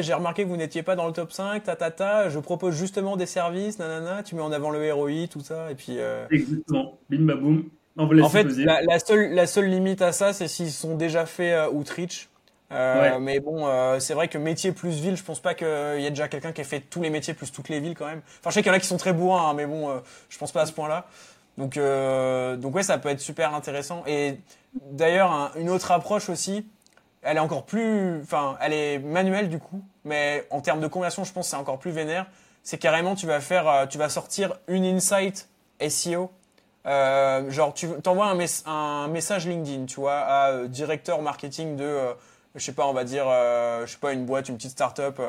j'ai remarqué que vous n'étiez pas dans le top 5, ta ta ta, je propose justement des services, nanana, tu mets en avant le ROI, tout ça et puis Exactement. Bim baboum. En fait, la, seule la seule limite à ça, c'est s'ils sont déjà fait outreach. Mais bon, c'est vrai que métier plus ville, je pense pas qu'il y ait déjà quelqu'un qui ait fait tous les métiers plus toutes les villes quand même. Enfin, je sais qu'il y en a qui sont très bourrins, hein, mais bon, je pense pas à ce point-là. Donc, euh, donc ouais, ça peut être super intéressant. Et d'ailleurs, une autre approche aussi, elle est encore plus, enfin, elle est manuelle du coup, mais en termes de conversion, je pense que c'est encore plus vénère. C'est carrément, tu vas faire, euh, tu vas sortir une insight SEO. Euh, genre, tu t'envoies un, message LinkedIn, tu vois, à directeur marketing de, euh, je sais pas, on va dire, je sais pas, une boîte, une petite start-up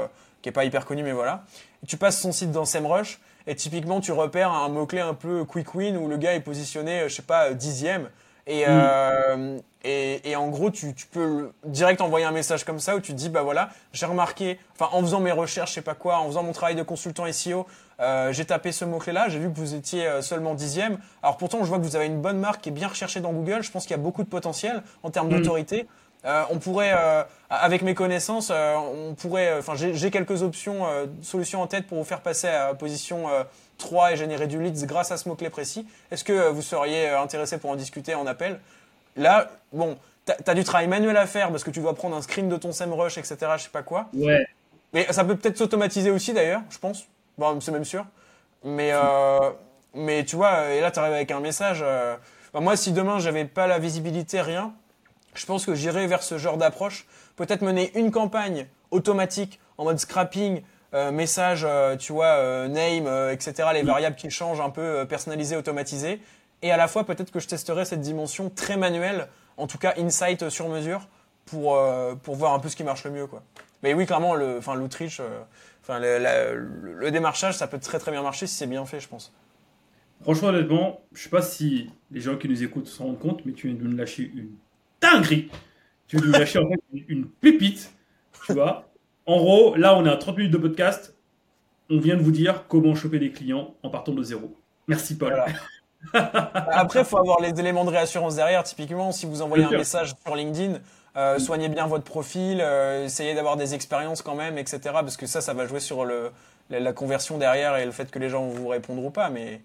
qui est pas hyper connue, mais voilà. Et tu passes son site dans SEMrush et typiquement, tu repères un mot-clé un peu quick win où le gars est positionné, je sais pas, dixième. Et, mm. euh, et, et, en gros, tu, tu, peux direct envoyer un message comme ça où tu dis, bah voilà, j'ai remarqué, enfin en faisant mes recherches, je sais pas quoi, en faisant mon travail de consultant SEO, euh, j'ai tapé ce mot-clé-là, j'ai vu que vous étiez euh, seulement dixième. Alors pourtant, je vois que vous avez une bonne marque qui est bien recherchée dans Google. Je pense qu'il y a beaucoup de potentiel en termes mm. d'autorité. Euh, on pourrait, euh, avec mes connaissances, euh, on pourrait, enfin, j'ai quelques options, solutions en tête pour vous faire passer à position 3 et générer du leads grâce à ce mot-clé précis. Est-ce que vous seriez intéressé pour en discuter en appel? Là, bon, tu as, du travail manuel à faire parce que tu dois prendre un screen de ton SEMrush, etc., je sais pas quoi. Ouais. Mais ça peut peut-être s'automatiser aussi d'ailleurs, je pense. Bon, c'est même sûr. Mais, mais tu vois, et là, tu arrives avec un message. Bah, moi, si demain, j'avais pas la visibilité, rien, je pense que j'irai vers ce genre d'approche. Peut-être mener une campagne automatique en mode scrapping message, tu vois, name, etc., les variables qui changent un peu personnalisées, automatisées. Et à la fois, peut-être que je testerai cette dimension très manuelle, en tout cas insight sur mesure, pour, pour voir un peu ce qui marche le mieux. Quoi. Mais oui, clairement, enfin, l'outreach, enfin, le, démarchage, ça peut très très bien marcher si c'est bien fait, je pense. Franchement, honnêtement, je sais pas si les gens qui nous écoutent se rendent compte, mais tu viens de nous lâcher une dinguerie. Tu viens de nous lâcher en fait une pépite, tu vois. En gros, là, on est à 30 minutes de podcast. On vient de vous dire comment choper des clients en partant de zéro. Merci, Paul. Après, il faut avoir les éléments de réassurance derrière. Typiquement, si vous envoyez un message sur LinkedIn, euh, soignez bien votre profil, euh, essayez d'avoir des expériences quand même, etc. Parce que ça, ça va jouer sur le, la, conversion derrière et le fait que les gens vous répondre ou pas. Mais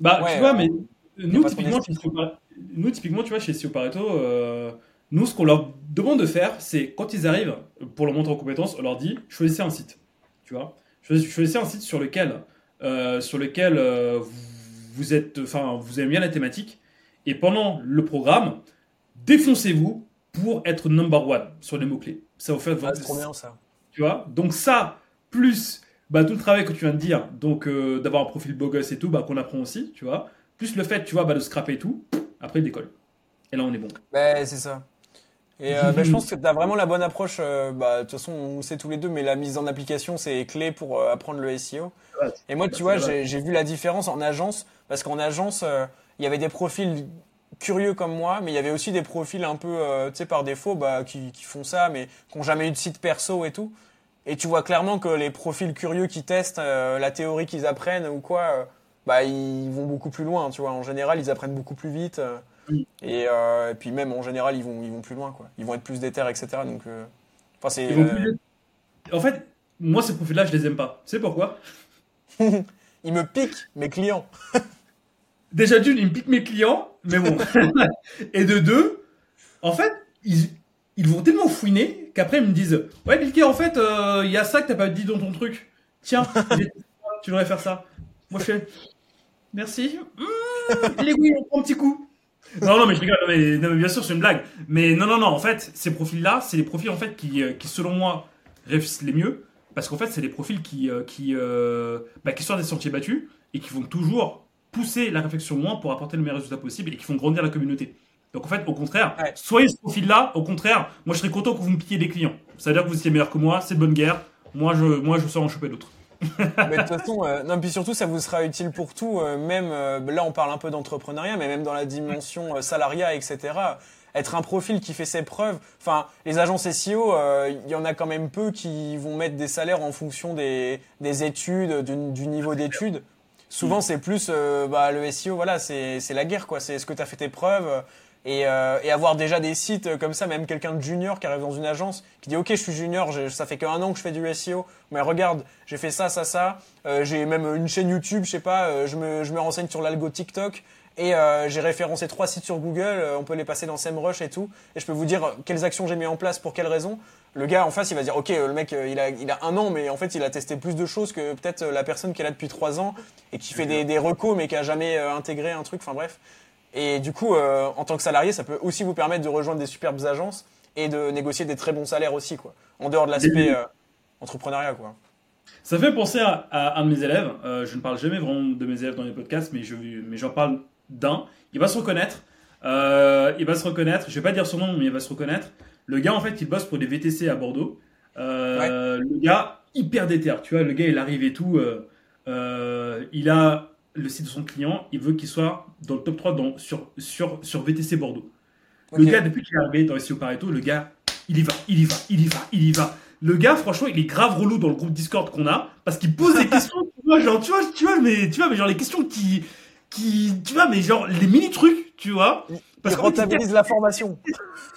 bah, tu vois, mais nous typiquement, nous, typiquement, tu vois, chez SEO Pareto, euh, nous, ce qu'on leur demande de faire, c'est quand ils arrivent pour leur montrer en compétences, on leur dit choisissez un site. Tu vois, choisissez un site sur lequel, euh, sur lequel euh, vous êtes, enfin, vous aimez bien la thématique, et pendant le programme, défoncez-vous pour être number one sur les mots clés. Ça vous fait. Ah, trop bien ça. Tu vois, donc ça plus bah, tout le travail que tu viens de dire, donc d'avoir un profil beau gosse et tout, bah, qu'on apprend aussi, tu vois. Plus le fait, tu vois, bah, de scraper tout, après il décolle. Et là, on est bon. Bah, c'est ça. Et euh, bah, je pense que tu as vraiment la bonne approche. Euh, bah, de toute façon, on sait tous les deux, mais la mise en application, c'est clé pour euh, apprendre le SEO. et moi, tu vois, j'ai vu la différence en agence, parce qu'en agence, il y avait des profils curieux comme moi, mais il y avait aussi des profils un peu, tu sais, par défaut, bah, qui, qui, font ça, mais qui n'ont jamais eu de site perso et tout. Et tu vois clairement que les profils curieux qui testent la théorie qu'ils apprennent ou quoi, bah, ils vont beaucoup plus loin, tu vois. En général, ils apprennent beaucoup plus vite. Euh, euh, et, puis même, en général, ils vont, ils vont plus loin, quoi. Ils vont être plus déter, etc. Donc, euh, c'est... En fait, moi, ces profils-là, je les aime pas. Tu sais pourquoi? Ils me piquent mes clients. Déjà d'une, ils me piquent mes clients, mais bon. et de deux, en fait, ils, ils vont tellement fouiner qu'après ils me disent Ouais, Bilky, en fait, il y a ça que t'as pas dit dans ton truc. Tiens, tu devrais faire ça. Moi, je fais Merci. Mmh, L'aiguille, on prend un petit coup. Non, non, mais je rigole. Non, mais, bien sûr, c'est une blague. Mais non, non, non. En fait, ces profils-là, c'est les profils en fait qui, euh, qui selon moi, réussissent les mieux. Parce qu'en fait, c'est des profils qui, euh, qui, euh, bah, qui sortent des sentiers battus et qui vont toujours pousser la réflexion moins pour apporter le meilleur résultat possible et qui font grandir la communauté. Donc en fait, au contraire, soyez ce profil-là. Au contraire, moi, je serais content que vous me piquiez des clients. Ça veut dire que vous étiez meilleur que moi. C'est bonne guerre. Moi, je, moi, je sors en choper d'autres mais de toute façon, euh, non, puis surtout, ça vous sera utile pour tout. Euh, même euh, là, on parle un peu d'entrepreneuriat, mais même dans la dimension salariat, etc. Être un profil qui fait ses preuves. Enfin, les agences SEO, il y en a quand même peu qui vont mettre des salaires en fonction des, des études, du, niveau d'études. Souvent, c'est plus bah, le SEO, voilà, c'est la guerre, quoi. C'est ce que tu as fait tes preuves? Et, euh, et, avoir déjà des sites comme ça, même quelqu'un de junior qui arrive dans une agence, qui dit ok je suis junior, ça fait qu'un an que je fais du SEO, mais regarde, j'ai fait ça, ça, ça, euh, j'ai même une chaîne YouTube, je sais pas, euh, je, me, je me renseigne sur l'algo TikTok, et euh, j'ai référencé trois sites sur Google, euh, on peut les passer dans SEMrush et tout, et je peux vous dire quelles actions j'ai mis en place, pour quelles raisons. Le gars en face, il va dire ok, le mec, il a, il a un an, mais en fait, il a testé plus de choses que peut-être la personne qui est là depuis trois ans et qui fait des, des recos, mais qui a jamais intégré un truc. Enfin bref. Et du coup, euh, en tant que salarié, ça peut aussi vous permettre de rejoindre des superbes agences et de négocier des très bons salaires aussi, quoi. En dehors de l'aspect euh, entrepreneuriat, quoi. Ça fait penser à, un de mes élèves. Euh, je ne parle jamais vraiment de mes élèves dans les podcasts, mais je, mais j'en parle d'un. Il va se reconnaître. il va se reconnaître. Je vais pas dire son nom, mais il va se reconnaître. Le gars, en fait, il bosse pour des VTC à Bordeaux. Le gars, hyper déter. Tu vois, le gars, il arrive et tout. il a le site de son client, il veut qu'il soit dans le top 3 dans, sur, sur, sur VTC Bordeaux. Le gars, depuis qu'il est arrivé dans SEO Pareto, le gars, il y va, il y va, il y va, il y va. Le gars, franchement, il est grave relou dans le groupe Discord qu'on a parce qu'il pose des questions, tu vois, genre, tu vois, tu vois, mais, tu vois, mais genre les questions qui, qui, tu vois, mais genre les mini trucs, tu vois. Parce qu'on rentabilise la formation.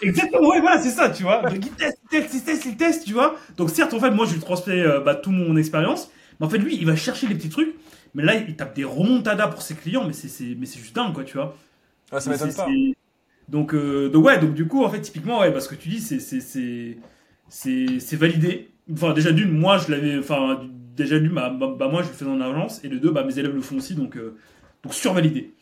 Exactement, ouais, voilà, c'est ça, tu vois. Donc, il teste, il teste, il teste, il teste, tu vois. Donc, certes, en fait, moi, je lui transmets euh, bah, tout mon expérience. Mais en fait, lui, il va chercher les petits trucs. Mais là, il tape des remontadas pour ses clients, mais c'est juste dingue, quoi, tu vois. Ouais, ça m'étonne pas. Donc, euh, donc, ouais, donc du coup, en fait, typiquement, ouais, parce que tu dis, c'est validé. Enfin, déjà d'une, moi, je l'avais, enfin, déjà d'une, bah, bah, bah, moi, je le fais en agence, et de deux, bah, mes élèves le font aussi, donc, euh, donc survalidé.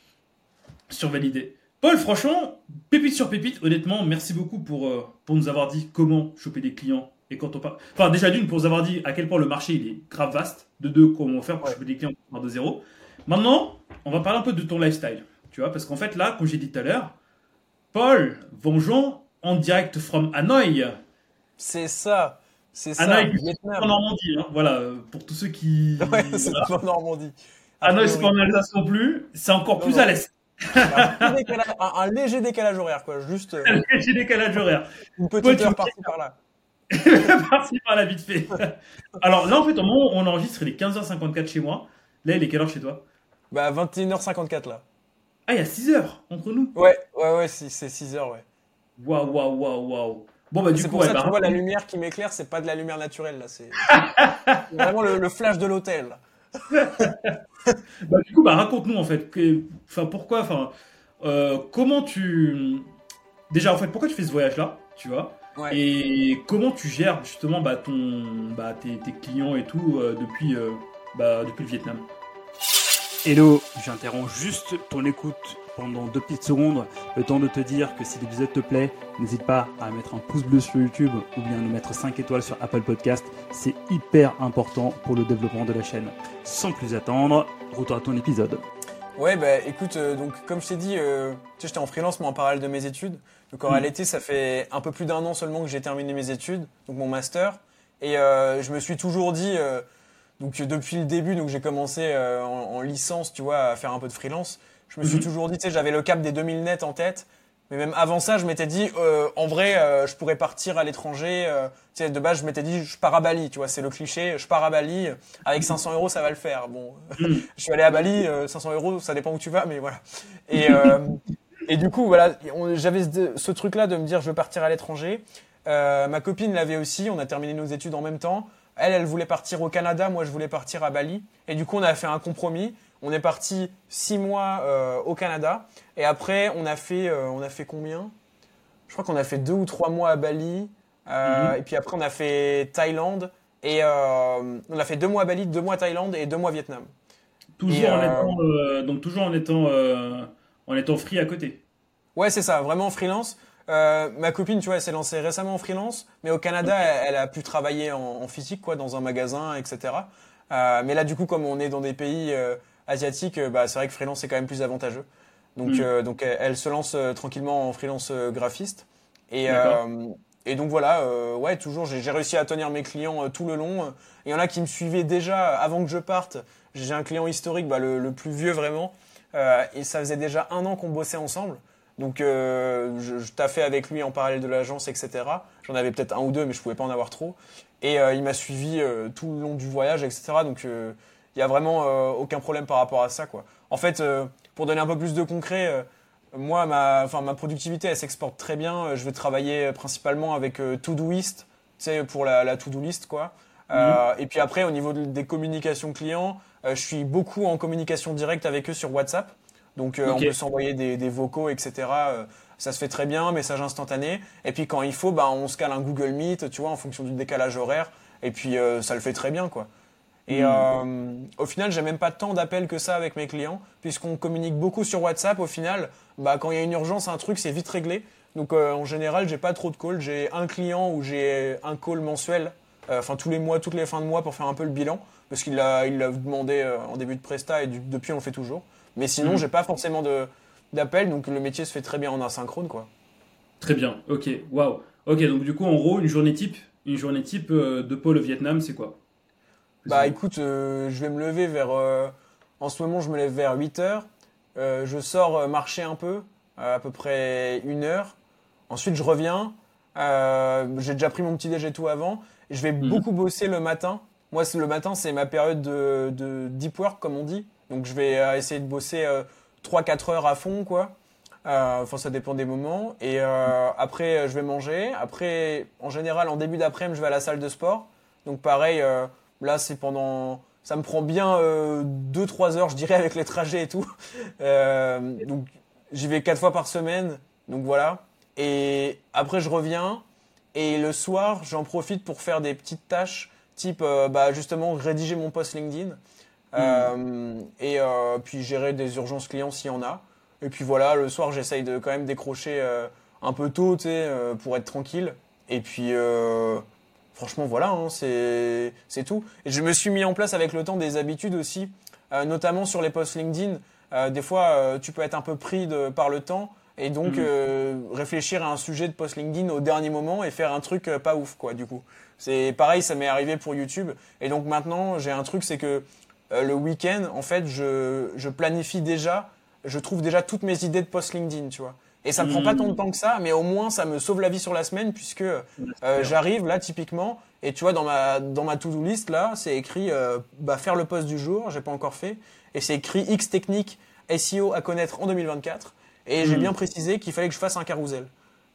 Survalidé. Paul, franchement, pépite sur pépite, honnêtement, merci beaucoup pour, euh, pour nous avoir dit comment choper des clients Et quand on parle. Enfin, déjà d'une, pour vous avoir dit à quel point le marché il est grave vaste. De deux, comment faire pour choper des clients de zéro. Maintenant, on va parler un peu de ton lifestyle. Tu vois, parce qu'en fait, là, comme j'ai dit tout à l'heure, Paul Vonjon en direct from Hanoï. C'est ça. C'est ça. Hanoï, en Normandie. Hein, voilà, pour tous ceux qui. Ouais, c'est en Normandie. Hanoï, c'est pas en Alsace non plus. C'est encore plus à l'est. un, léger décalage horaire, quoi. Juste. Euh, un léger décalage horaire. Une petite heure par-ci par-là. par-ci par-là, vite fait. Alors là, en fait, au moment où on enregistre, il est 15h54 chez moi. Là, il est quelle heure chez toi? Bah, 21h54 là. Ah, il y a 6 heures entre nous? Ouais, ouais, ouais, c'est 6 heures, ouais. Waouh, waouh, waouh, waouh. Bon, bah, du coup, pour ça, bah, tu vois, la lumière qui m'éclaire, c'est pas de la lumière naturelle, là. C'est vraiment le, flash de l'hôtel. bah, du coup, bah, raconte-nous, en fait. Enfin, pourquoi, enfin, euh, comment tu. Déjà, en fait, pourquoi tu fais ce voyage-là, tu vois? Et comment tu gères, justement, bah, ton, bah, tes, clients et tout euh, depuis, euh, bah, depuis le Vietnam? Hello, j'interromps juste ton écoute pendant deux petites secondes, le temps de te dire que si l'épisode te plaît, n'hésite pas à mettre un pouce bleu sur YouTube ou bien nous mettre 5 étoiles sur Apple Podcast. C'est hyper important pour le développement de la chaîne. Sans plus attendre, retour à ton épisode. Ouais, bah écoute, euh, donc comme je t'ai dit, euh, tu sais, j'étais en freelance moi en parallèle de mes études. Donc en mm. réalité, ça fait un peu plus d'un an seulement que j'ai terminé mes études, donc mon master. Et euh, je me suis toujours dit, donc depuis le début, donc j'ai commencé euh, en, licence, tu vois, à faire un peu de freelance. Je me suis mhm. toujours dit, tu sais, j'avais le cap des 2000 nets en tête. Mais même avant ça, je m'étais dit, euh, en vrai, euh, je pourrais partir à l'étranger. tu sais, de base, je m'étais dit, je pars à Bali, tu vois, c'est le cliché. Je pars à Bali, avec 500 euros, ça va le faire. Bon, mhm. je suis allé à Bali, 500 euros, ça dépend où tu vas, mais voilà. Et, et du coup, voilà, j'avais ce truc-là de me dire, je veux partir à l'étranger. ma copine l'avait aussi, on a terminé nos études en même temps. Elle, elle voulait partir au Canada, moi je voulais partir à Bali. Et du coup, on a fait un compromis. On est parti six mois euh, au Canada. Et après, on a fait, euh, on a fait combien? Je crois qu'on a fait deux ou trois mois à Bali. Euh, mhm. Et puis après, on a fait Thaïlande. Et on a fait deux mois à Bali, deux mois à Thaïlande et deux mois au Vietnam. Toujours en étant, donc toujours en étant, en étant free à côté. Ouais, c'est ça, vraiment freelance. Euh, ma copine, tu vois, elle s'est lancée récemment en freelance, mais au Canada, elle, a pu travailler en, physique, quoi, dans un magasin, etc. Euh, mais là, du coup, comme on est dans des pays euh, asiatiques, bah, c'est vrai que freelance c'est quand même plus avantageux. Donc, mm. donc, elle, se lance tranquillement en freelance graphiste. Et, et donc voilà, ouais, toujours, j'ai réussi à tenir mes clients tout le long. Il y en a qui me suivaient déjà avant que je parte. J'ai un client historique, bah, le, le, plus vieux vraiment, et ça faisait déjà un an qu'on bossait ensemble. Donc euh, je, je taffais avec lui en parallèle de l'agence, etc. J'en avais peut-être un ou deux, mais je pouvais pas en avoir trop. Et euh, il m'a suivi euh, tout le long du voyage, etc. Donc il y a vraiment aucun problème par rapport à ça, quoi. En fait, pour donner un peu plus de concret, moi, ma, enfin, ma productivité, elle s'exporte très bien. Je vais travailler principalement avec Todoist, pour la, la to-do list, quoi. Mhm. et puis après, au niveau des communications clients, je suis beaucoup en communication directe avec eux sur WhatsApp. Donc euh, on peut s'envoyer des, des, vocaux, etc. Euh, ça se fait très bien, message instantané. Et puis quand il faut, bah, on se cale un Google Meet, tu vois, en fonction du décalage horaire. Et puis euh, ça le fait très bien, quoi. Et hmm. au final, j'ai même pas tant d'appels que ça avec mes clients, puisqu'on communique beaucoup sur WhatsApp. Au final, bah, quand il y a une urgence, un truc, c'est vite réglé. Donc en général, j'ai pas trop de calls. J'ai un client où j'ai un call mensuel, enfin tous les mois, toutes les fins de mois pour faire un peu le bilan, parce qu'il l'a il demandé en début de presta et depuis on le fait toujours. Mais sinon, mhm. j'ai pas forcément de d'appel, donc le métier se fait très bien en asynchrone, quoi. Très bien, ok, waouh. Ok, donc du coup, en gros, une journée type, une journée type euh, de pôle au Vietnam, c'est quoi? Bah écoute, euh, je vais me lever vers. Euh, en ce moment, je me lève vers 8 heures. je sors marcher un peu, à peu près une heure. Ensuite, je reviens. J'ai déjà pris mon petit déj et tout avant. Je vais mhm. beaucoup bosser le matin. Moi, le matin, c'est ma période de, de deep work, comme on dit. Donc je vais euh, essayer de bosser 3-4 euh, heures à fond, quoi. Euh, enfin, ça dépend des moments. Et après, je vais manger. Après, en général, en début d'après-midi, je vais à la salle de sport. Donc pareil, là, c'est pendant... Ça me prend bien 2-3 heures, je dirais, avec les trajets et tout. donc j'y vais 4 fois par semaine. Donc voilà. Et après, je reviens. Et le soir, j'en profite pour faire des petites tâches, type bah, justement rédiger mon post LinkedIn. Euh, et euh, puis gérer des urgences clients s'il y en a. Et puis voilà, le soir, j'essaye de quand même décrocher euh, un peu tôt, tu sais, pour être tranquille. Et puis, franchement, voilà, hein, c'est tout. Et je me suis mis en place avec le temps des habitudes aussi, euh, notamment sur les posts LinkedIn. Euh, des fois, euh, tu peux être un peu pris de, par le temps et donc euh, réfléchir à un sujet de post LinkedIn au dernier moment et faire un truc pas ouf, quoi, du coup. C'est pareil, ça m'est arrivé pour YouTube. Et donc maintenant, j'ai un truc, c'est que le week-end, en fait, je, je planifie déjà, je trouve déjà toutes mes idées de post LinkedIn, tu vois. Et ça ne prend pas Mhm. tant de temps que ça, mais au moins ça me sauve la vie sur la semaine puisque euh, j'arrive là typiquement et tu vois dans ma dans ma to-do list là, c'est écrit euh, bah, faire le post du jour, j'ai pas encore fait et c'est écrit X technique SEO à connaître en 2024 et j'ai Mhm. bien précisé qu'il fallait que je fasse un carrousel.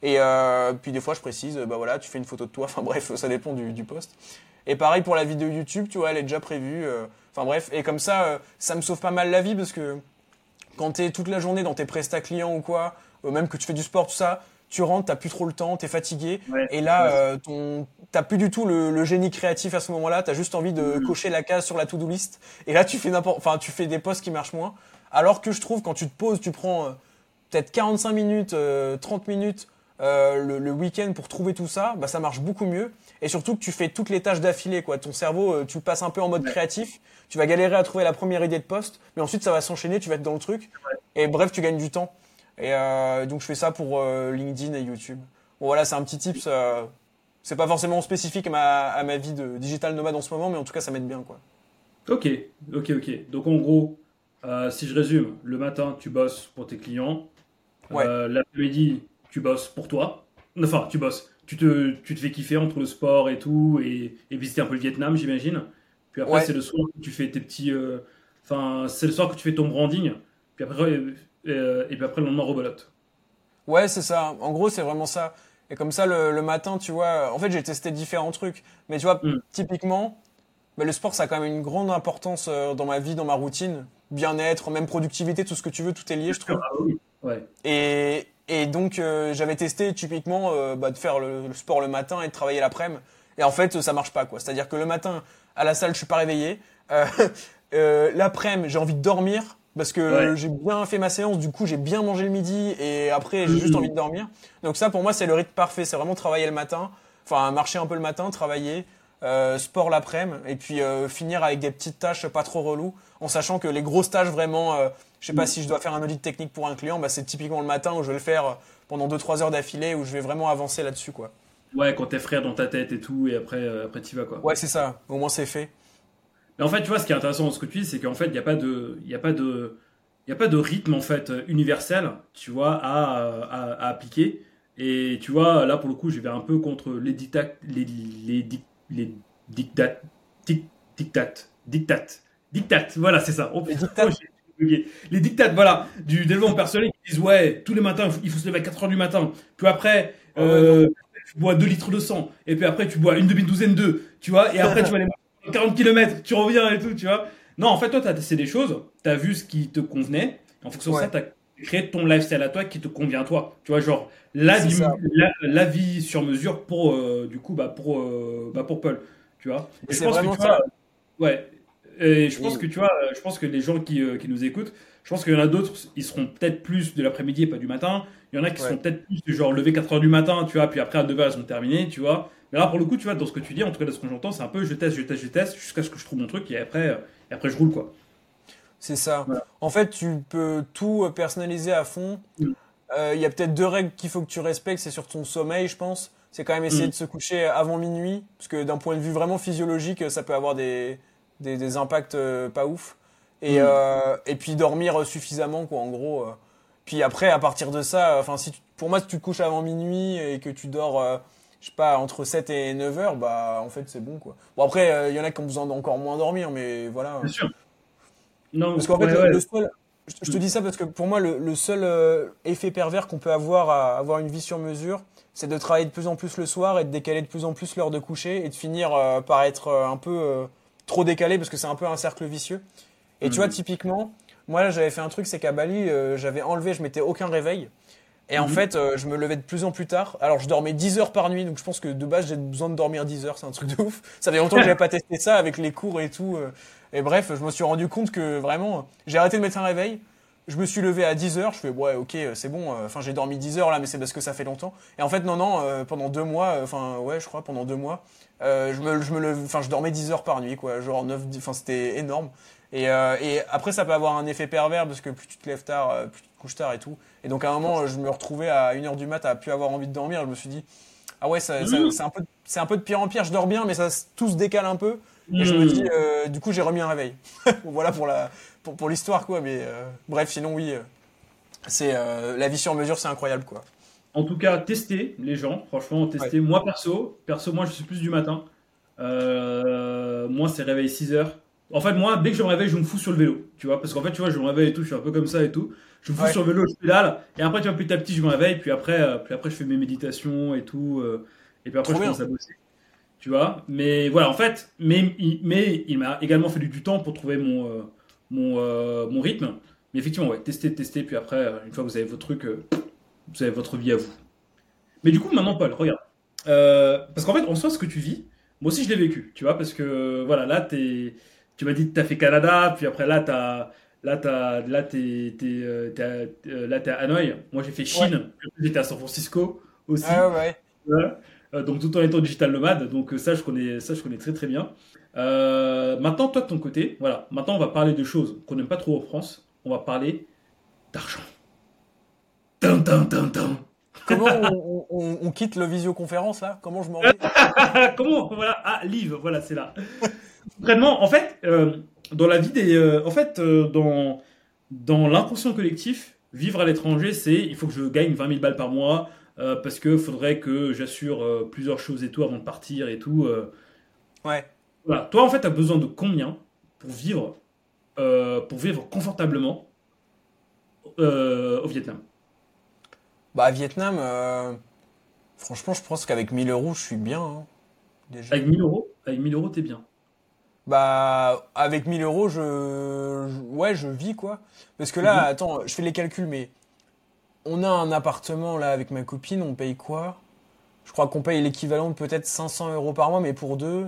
Et euh, puis des fois je précise bah voilà, tu fais une photo de toi, enfin bref, ça dépend du, du post. Et pareil pour la vidéo YouTube, tu vois, elle est déjà prévue enfin bref, et comme ça ça me sauve pas mal la vie parce que quand t'es toute la journée dans tes prestats clients ou quoi, même que tu fais du sport, tout ça, tu rentres, t'as plus trop le temps, t'es fatigué. Ouais. Et là, Ouais. euh, ton, t'as plus du tout le, le génie créatif à ce moment-là. T'as juste envie de Mhm. cocher la case sur la to-do list. Et là, tu fais n'importe, enfin, tu fais des posts qui marchent moins. Alors que je trouve quand tu te poses, tu prends euh, peut-être 45 minutes, euh, 30 minutes euh, le, le week-end pour trouver tout ça, bah ça marche beaucoup mieux. Et surtout que tu fais toutes les tâches d'affilée, quoi. Ton cerveau, euh, tu passes un peu en mode Ouais. créatif. Tu vas galérer à trouver la première idée de poste, mais ensuite ça va s'enchaîner, tu vas être dans le truc. Et bref, tu gagnes du temps. Et euh, donc je fais ça pour euh, LinkedIn et YouTube. Bon voilà, c'est un petit tips. euh, c'est pas forcément spécifique à ma, à ma vie de digital nomade en ce moment, mais en tout cas ça m'aide bien quoi. Ok, ok, ok. Donc en gros, si je résume, le matin, tu bosses pour tes clients. Ouais. L'après-midi, tu bosses pour toi. Enfin, tu bosses. Tu te, tu te fais kiffer entre le sport et tout, et, et visiter un peu le Vietnam, j'imagine. Puis après, Ouais. c'est le soir que tu fais tes petits. euh, Enfin, c'est le soir que tu fais ton branding. Puis après, euh, et puis après, le lendemain, rebelote. Ouais, c'est ça. En gros, c'est vraiment ça. Et comme ça, le, le matin, tu vois, en fait, j'ai testé différents trucs. Mais tu vois, Mm. typiquement, bah, le sport, ça a quand même une grande importance euh, dans ma vie, dans ma routine. Bien-être, même productivité, tout ce que tu veux, tout est lié, je trouve. Ah oui. Ouais. Et, et donc, euh, j'avais testé typiquement euh, bah, de faire le, le sport le matin et de travailler l'après-midi. Et en fait, ça marche pas, quoi. C'est-à-dire que le matin, à la salle, je suis pas réveillé. Euh, l'après-midi, j'ai envie de dormir parce que Ouais. j'ai bien fait ma séance. Du coup, j'ai bien mangé le midi et après, j'ai juste Mhm. envie de dormir. Donc ça, pour moi, c'est le rythme parfait. C'est vraiment travailler le matin, enfin marcher un peu le matin, travailler, euh, sport l'après-midi, et puis euh, finir avec des petites tâches pas trop reloues, en sachant que les grosses tâches vraiment, euh, je sais pas si je dois faire un audit technique pour un client, bah, c'est typiquement le matin où je vais le faire pendant 2-3 heures d'affilée, où je vais vraiment avancer là-dessus, quoi. Ouais, quand t'es frère dans ta tête et tout, et après, après t'y vas, quoi. Ouais, c'est ça. Au moins, c'est fait. Mais en fait, tu vois, ce qui est intéressant dans ce que tu dis, c'est qu'en fait, il n'y a pas de, il a pas de, il a pas de rythme en fait universel, tu vois, à, à, à appliquer. Et tu vois, là pour le coup, je vais un peu contre les dictats, les, les, dic- les dictats, dic- dictates, dictates, dictates. Voilà, c'est ça. Oh, Les dictates. Les dictates, voilà, du développement personnel qui disent ouais, tous les matins, il faut se lever à 4 heures du matin. Puis après, ouais, euh, tu bois 2 litres de sang. Et puis après, tu bois une demi-douzaine d'œufs, tu vois. Et après, tu vas aller 40 km, tu reviens et tout, tu vois. Non, en fait, toi, tu as testé des choses, tu as vu ce qui te convenait, en fonction Ouais. de ça, tu as créé ton lifestyle à toi qui te convient à toi. Tu vois, genre, la, vie, ça. la, la vie sur mesure pour, euh, du coup, bah, pour, euh, bah, pour Paul, tu vois. Et je pense que, tu vois, ça. ouais. Et je pense que, tu vois, je pense que les gens qui, euh, qui nous écoutent, je pense qu'il y en a d'autres, ils seront peut-être plus de l'après-midi et pas du matin. Il y en a qui Ouais. sont peut-être plus du genre lever 4 heures du matin, tu vois, puis après à 9 heures, elles sont terminées, tu vois. Mais là, pour le coup, tu vois, dans ce que tu dis, en tout cas, de ce que j'entends, c'est un peu je teste, je teste, je teste, jusqu'à ce que je trouve mon truc, et après, et après je roule, quoi. C'est ça. Voilà. En fait, tu peux tout euh, personnaliser à fond. Mm. Euh, Il y a peut-être deux règles qu'il faut que tu respectes. C'est sur ton sommeil, je pense. C'est quand même essayer Mm. de se coucher avant minuit. Parce que d'un point de vue vraiment physiologique, ça peut avoir des, des, des impacts euh, pas ouf. Et, Mm. euh, et puis dormir suffisamment, quoi, en gros. euh. Puis après, à partir de ça, enfin, si tu- pour moi, si tu te couches avant minuit et que tu dors, euh, je sais pas, entre 7 et 9 heures, bah, en fait, c'est bon, quoi. Bon, après, euh, il y en a qui ont besoin d'encore moins dormir, mais voilà. Bien sûr. Non, Parce qu'en fait, ouais, le- ouais. le seul, je, je te dis ça parce que pour moi, le, le seul euh, effet pervers qu'on peut avoir à avoir une vie sur mesure, c'est de travailler de plus en plus le soir et de décaler de plus en plus l'heure de coucher et de finir euh, par être euh, un peu euh, trop décalé parce que c'est un peu un cercle vicieux. Et tu Mhm. vois, typiquement, moi, j'avais fait un truc, c'est qu'à Bali, euh, j'avais enlevé, je mettais aucun réveil. Et en Mhm. fait, euh, je me levais de plus en plus tard. Alors, je dormais 10 heures par nuit, donc je pense que de base, j'ai besoin de dormir 10 heures, c'est un truc de ouf. Ça fait longtemps que j'avais pas testé ça avec les cours et tout. euh. Et bref, je me suis rendu compte que vraiment, j'ai arrêté de mettre un réveil. je me suis levé à 10h, je fais ouais ok c'est bon, enfin j'ai dormi 10 heures là mais c'est parce que ça fait longtemps. Et en fait non non, pendant deux mois, enfin ouais je crois pendant deux mois, je me, je me enfin je dormais 10 heures par nuit quoi, genre 9, enfin c'était énorme. Et, et, après ça peut avoir un effet pervers parce que plus tu te lèves tard, plus tu te couches tard et tout. Et donc à un moment je me retrouvais à 1h du mat à plus avoir envie de dormir, je me suis dit ah ouais c'est un peu c'est un peu de pire en pire, je dors bien mais ça tout se décale un peu. Et je me dis, du coup, j'ai remis un réveil. voilà pour la, pour, pour l'histoire, quoi. Mais euh, bref, sinon, oui, euh, c'est euh, la vie sur mesure, c'est incroyable, quoi. En tout cas, testez les gens, franchement, testez. Moi, perso, perso, moi, je suis plus du matin. moi, c'est réveil 6 heures. En fait, moi, dès que je me réveille, je me fous sur le vélo, tu vois, parce qu'en fait, tu vois, je me réveille et tout, je suis un peu comme ça et tout. Je me fous sur le vélo, je pédale, et après, tu vois, petit à petit, je me réveille, puis après, puis après, je fais mes méditations et tout, et puis après, je commence à bosser tu vois. Mais voilà, en fait, mais, mais il m'a également fallu du temps pour trouver mon, mon, euh, mon rythme. Mais effectivement, ouais, tester, tester, puis après, euh, une fois que vous avez votre truc, euh, vous avez votre vie à vous. Mais du coup, maintenant, Paul, regarde. parce qu'en fait, en soi, ce que tu vis, moi aussi, je l'ai vécu, tu vois, parce que voilà, là, es, tu m'as dit que tu as fait Canada, puis après, là, tu as. Là, as, là, t'es, là, à Hanoï. Moi, j'ai fait Chine. J'étais à San Francisco aussi. Ah ouais. ouais. donc, tout en étant digital nomade. Donc, ça, je connais, ça, je connais très, très bien. Euh, maintenant, toi de ton côté, voilà. Maintenant, on va parler de choses qu'on n'aime pas trop en France. On va parler d'argent. Comment on, quitte le visioconférence là? Comment je m'en Comment? Voilà. Ah, Live, voilà, c'est là. Concrètement, en fait, euh, dans la vie des. Euh, en fait, dans, dans l'inconscient collectif, vivre à l'étranger, c'est il faut que je gagne 20 000 balles par mois parce que faudrait que j'assure plusieurs choses et tout avant de partir et tout. Ouais. Toi, en fait, tu as besoin de combien pour vivre, euh, pour vivre confortablement euh, au Vietnam? Bah, Vietnam, euh, franchement, je pense qu'avec 1000 euros, je suis bien. Hein, déjà. Avec 1000 euros? Avec 1000 euros, t'es bien. Bah, avec 1000 euros, je... Ouais, je vis, quoi. Parce que là, mhm. attends, je fais les calculs, mais on a un appartement, là, avec ma copine, on paye quoi? Je crois qu'on paye l'équivalent de peut-être 500 euros par mois, mais pour deux,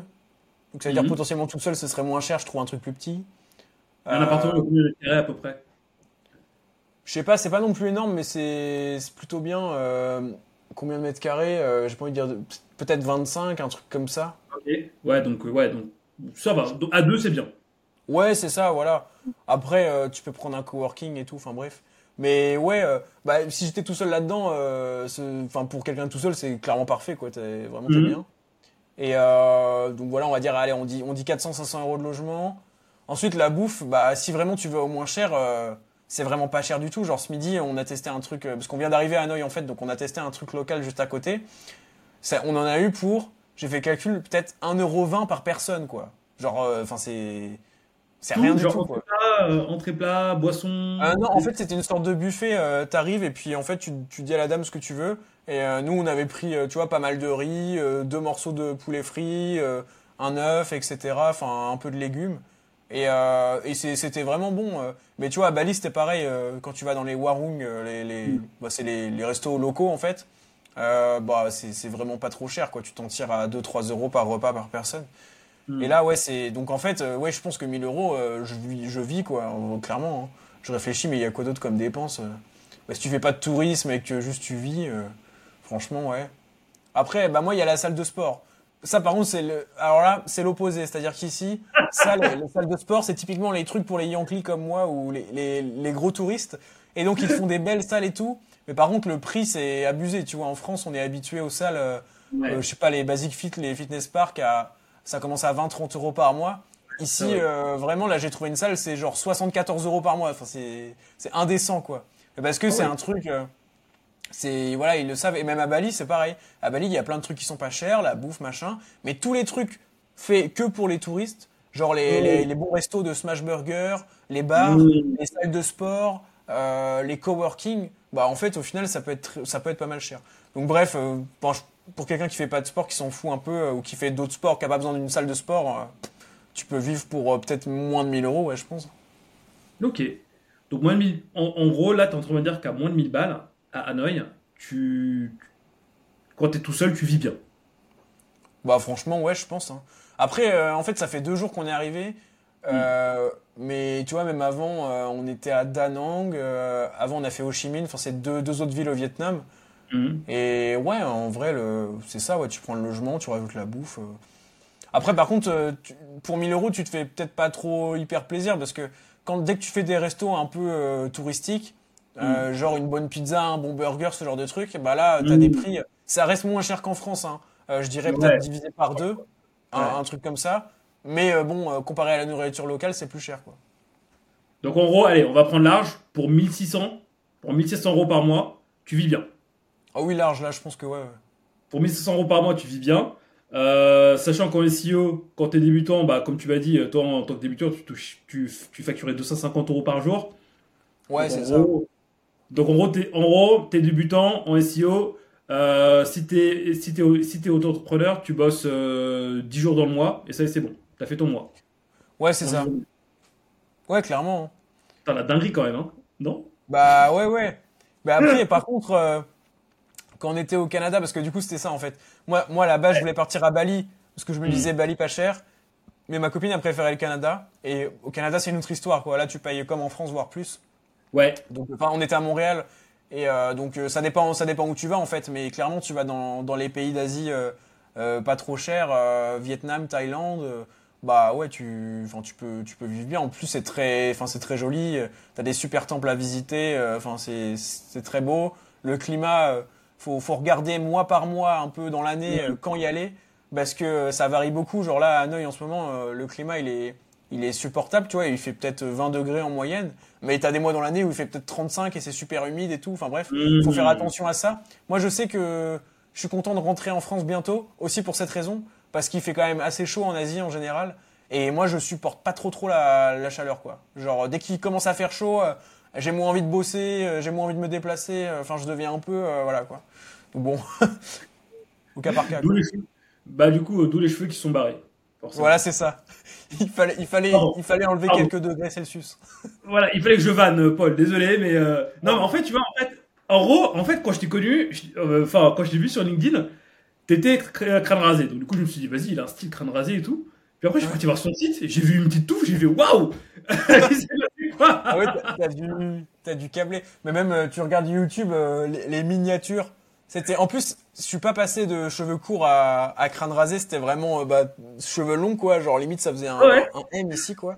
donc ça veut dire mhm. potentiellement tout seul, ce serait moins cher, je trouve un truc plus petit. Un appartement de à peu près? Je sais pas, c'est pas non plus énorme, mais c'est plutôt bien. Euh, combien de mètres carrés euh, J'ai pas envie de dire peut-être 25, un truc comme ça. Ok, ouais, donc, ouais, donc ça va. à deux, c'est bien. Ouais, c'est ça, voilà. Après, euh, tu peux prendre un coworking et tout, enfin bref. Mais ouais, bah, si j'étais tout seul là-dedans, enfin pour quelqu'un tout seul, c'est clairement parfait, quoi. Es, vraiment, mhm. bien. Et euh, donc voilà, on va dire, allez, on dit, on dit 400-500 euros de logement. Ensuite, la bouffe, bah, si vraiment tu veux au moins cher, euh, c'est vraiment pas cher du tout. Genre ce midi, on a testé un truc, euh, parce qu'on vient d'arriver à Hanoï en fait, donc on a testé un truc local juste à côté. Ça, on en a eu pour, j'ai fait calcul, peut-être 1,20€ par personne, quoi. Genre, enfin, c'est. C'est rien du tout, quoi. Plat, entrée plat, boisson. non, en fait, c'était une sorte de buffet. T'arrives et puis en fait, tu, tu dis à la dame ce que tu veux. Et euh, nous, on avait pris, euh, tu vois, pas mal de riz, euh, deux morceaux de poulet frit, un œuf, etc. Enfin, un peu de légumes. Et, et c'était vraiment bon. Mais tu vois, à Bali, c'était pareil. quand tu vas dans les warung, les, les mm. bah, c'est les, les, restos locaux, en fait. Bah, c'est vraiment pas trop cher, quoi. Tu t'en tires à 2-3 euros par repas par personne. Mm. Et là, ouais, c'est. Donc, en fait, ouais, je pense que 1000 euros, je, vis, je vis, quoi, clairement. Hein. Je réfléchis, mais il y a quoi d'autre comme dépenses bah, Si tu fais pas de tourisme et que juste tu vis. Franchement, ouais. Après, bah moi, il y a la salle de sport. Ça, par contre, c'est le. Alors là, c'est l'opposé. C'est-à-dire qu'ici, ça, les, salles de sport, c'est typiquement les trucs pour les Yankees comme moi ou les, les, les, gros touristes. Et donc, ils font des belles salles et tout. Mais par contre, le prix, c'est abusé. Tu vois, en France, on est habitué aux salles, euh, euh, je sais pas, les Basic Fit, les Fitness Park, à, ça commence à 20-30 euros par mois. Ici, euh, vraiment, là, j'ai trouvé une salle, c'est genre 74 euros par mois. Enfin, c'est indécent, quoi. Parce que ah c'est un truc. C'est voilà, ils le savent. Et même à Bali, c'est pareil. À Bali, il y a plein de trucs qui sont pas chers, la bouffe, machin. Mais tous les trucs faits que pour les touristes, genre les, les, bons restos de Smash Burger, les bars, les salles de sport, euh, les coworking, bah en fait, au final, ça peut être ça peut être pas mal cher. Donc bref, euh, pour quelqu'un qui fait pas de sport, qui s'en fout un peu, euh, ou qui fait d'autres sports, qui a pas besoin d'une salle de sport, tu peux vivre pour peut-être moins de 1000 euros, ouais, je pense. Ok. Donc moins de 1000. En, en gros, là, tu es en train de me dire qu'à moins de 1000 balles, à Hanoï, tu... quand tu es tout seul, tu vis bien. Bah franchement, ouais, je pense. Hein. Après, euh, en fait, ça fait deux jours qu'on est arrivé. Euh, Mais tu vois, même avant, euh, on était à Da Nang. euh, avant, on a fait Ho Chi Minh. Enfin, c'est deux, deux autres villes au Vietnam. Mhm. Et ouais, en vrai, c'est ça. Ouais, tu prends le logement, tu rajoutes la bouffe. euh. Après, par contre, tu- pour 1000 euros, tu te fais peut-être pas trop hyper plaisir parce que quand dès que tu fais des restos un peu touristiques, euh, genre une bonne pizza, un bon burger, ce genre de truc, bah là, t'as Mhm. des prix. Ça reste moins cher qu'en France. Hein. Je dirais Ouais. peut-être divisé par deux, un truc comme ça. Mais euh, bon, euh, comparé à la nourriture locale, c'est plus cher, quoi. Donc en gros, allez, on va prendre large pour 1600, pour 1600 euros par mois, tu vis bien. Ah oui, large, là, je pense que ouais. ouais. Pour 1600 euros par mois, tu vis bien. Euh, sachant qu'en SEO, quand tu es débutant, bah, comme tu m'as dit, toi en tant que débutant, tu, touches- tu, tu facturais 250 euros par jour. Ouais, c'est ça. Donc en gros, t'es, en gros, t'es débutant en SEO. Euh, si t'es si t'es si t'es auto-entrepreneur, tu bosses euh, 10 jours dans le mois et ça c'est bon. T'as fait ton mois. Ouais, c'est ça. Ouais, clairement. hein. T'as la dinguerie quand même, hein Non? Bah ouais, ouais. Bah après, par contre, euh, quand on était au Canada, parce que du coup, c'était ça en fait. Moi, moi base, je voulais partir à Bali, parce que je me Mm. disais Bali pas cher. Mais ma copine a préféré le Canada. Et au Canada, c'est une autre histoire, quoi. Là, tu payes comme en France, voire plus. Ouais. Donc, enfin, on était à Montréal. Et euh, donc, euh, ça dépend, ça dépend où tu vas, en fait. Mais clairement, tu vas dans, dans les pays d'Asie euh, pas trop chers, Vietnam, Thaïlande. Bah ouais, tu, enfin, tu peux, tu peux vivre bien. En plus, c'est très, enfin, c'est très joli. euh, T'as des super temples à visiter. euh, Enfin, c'est, c'est très beau. Le climat, euh, faut, faut regarder mois par mois, un peu dans l'année, euh, quand y aller, parce que ça varie beaucoup. Genre là, à Hanoï, en ce moment, le climat, il est, il est supportable. Tu vois, il fait peut-être 20 degrés en moyenne. Mais t'as des mois dans l'année où il fait peut-être 35 et c'est super humide et tout. Enfin bref, faut Mmh. faire attention à ça. Moi, je sais que je suis content de rentrer en France bientôt, aussi pour cette raison, parce qu'il fait quand même assez chaud en Asie en général. Et moi, je supporte pas trop trop la, la chaleur, quoi. Genre, dès qu'il commence à faire chaud, euh, j'ai moins envie de bosser, euh, j'ai moins envie de me déplacer. euh, Enfin, je deviens un peu, voilà, quoi. Donc bon, au cas par cas. Quoi. Bah du coup, d'où les cheveux qui sont barrés. forcément. Voilà, c'est ça. Il fallait, il fallait, Pardon. il fallait enlever Pardon. quelques degrés Celsius. Voilà, il fallait que je vanne, Paul. Désolé, mais non, mais en fait, tu vois, en fait, en gros, en fait, quand je t'ai connu, enfin, quand je t'ai vu sur LinkedIn, t'étais cr- crâne rasé. Donc du coup, je me suis dit, vas-y, il a un style crâne rasé et tout. Puis après, je suis parti voir son site, et j'ai vu une petite touffe, j'ai fait waouh. Ah ouais, t'as- dû, câbler. Mais même, euh, tu regardes YouTube, euh, les, les miniatures. C'était, en plus, je suis pas passé de cheveux courts à, à crâne rasé. C'était vraiment, euh, bah, cheveux longs, quoi. Genre, limite, ça faisait un, Ouais. un M ici, quoi.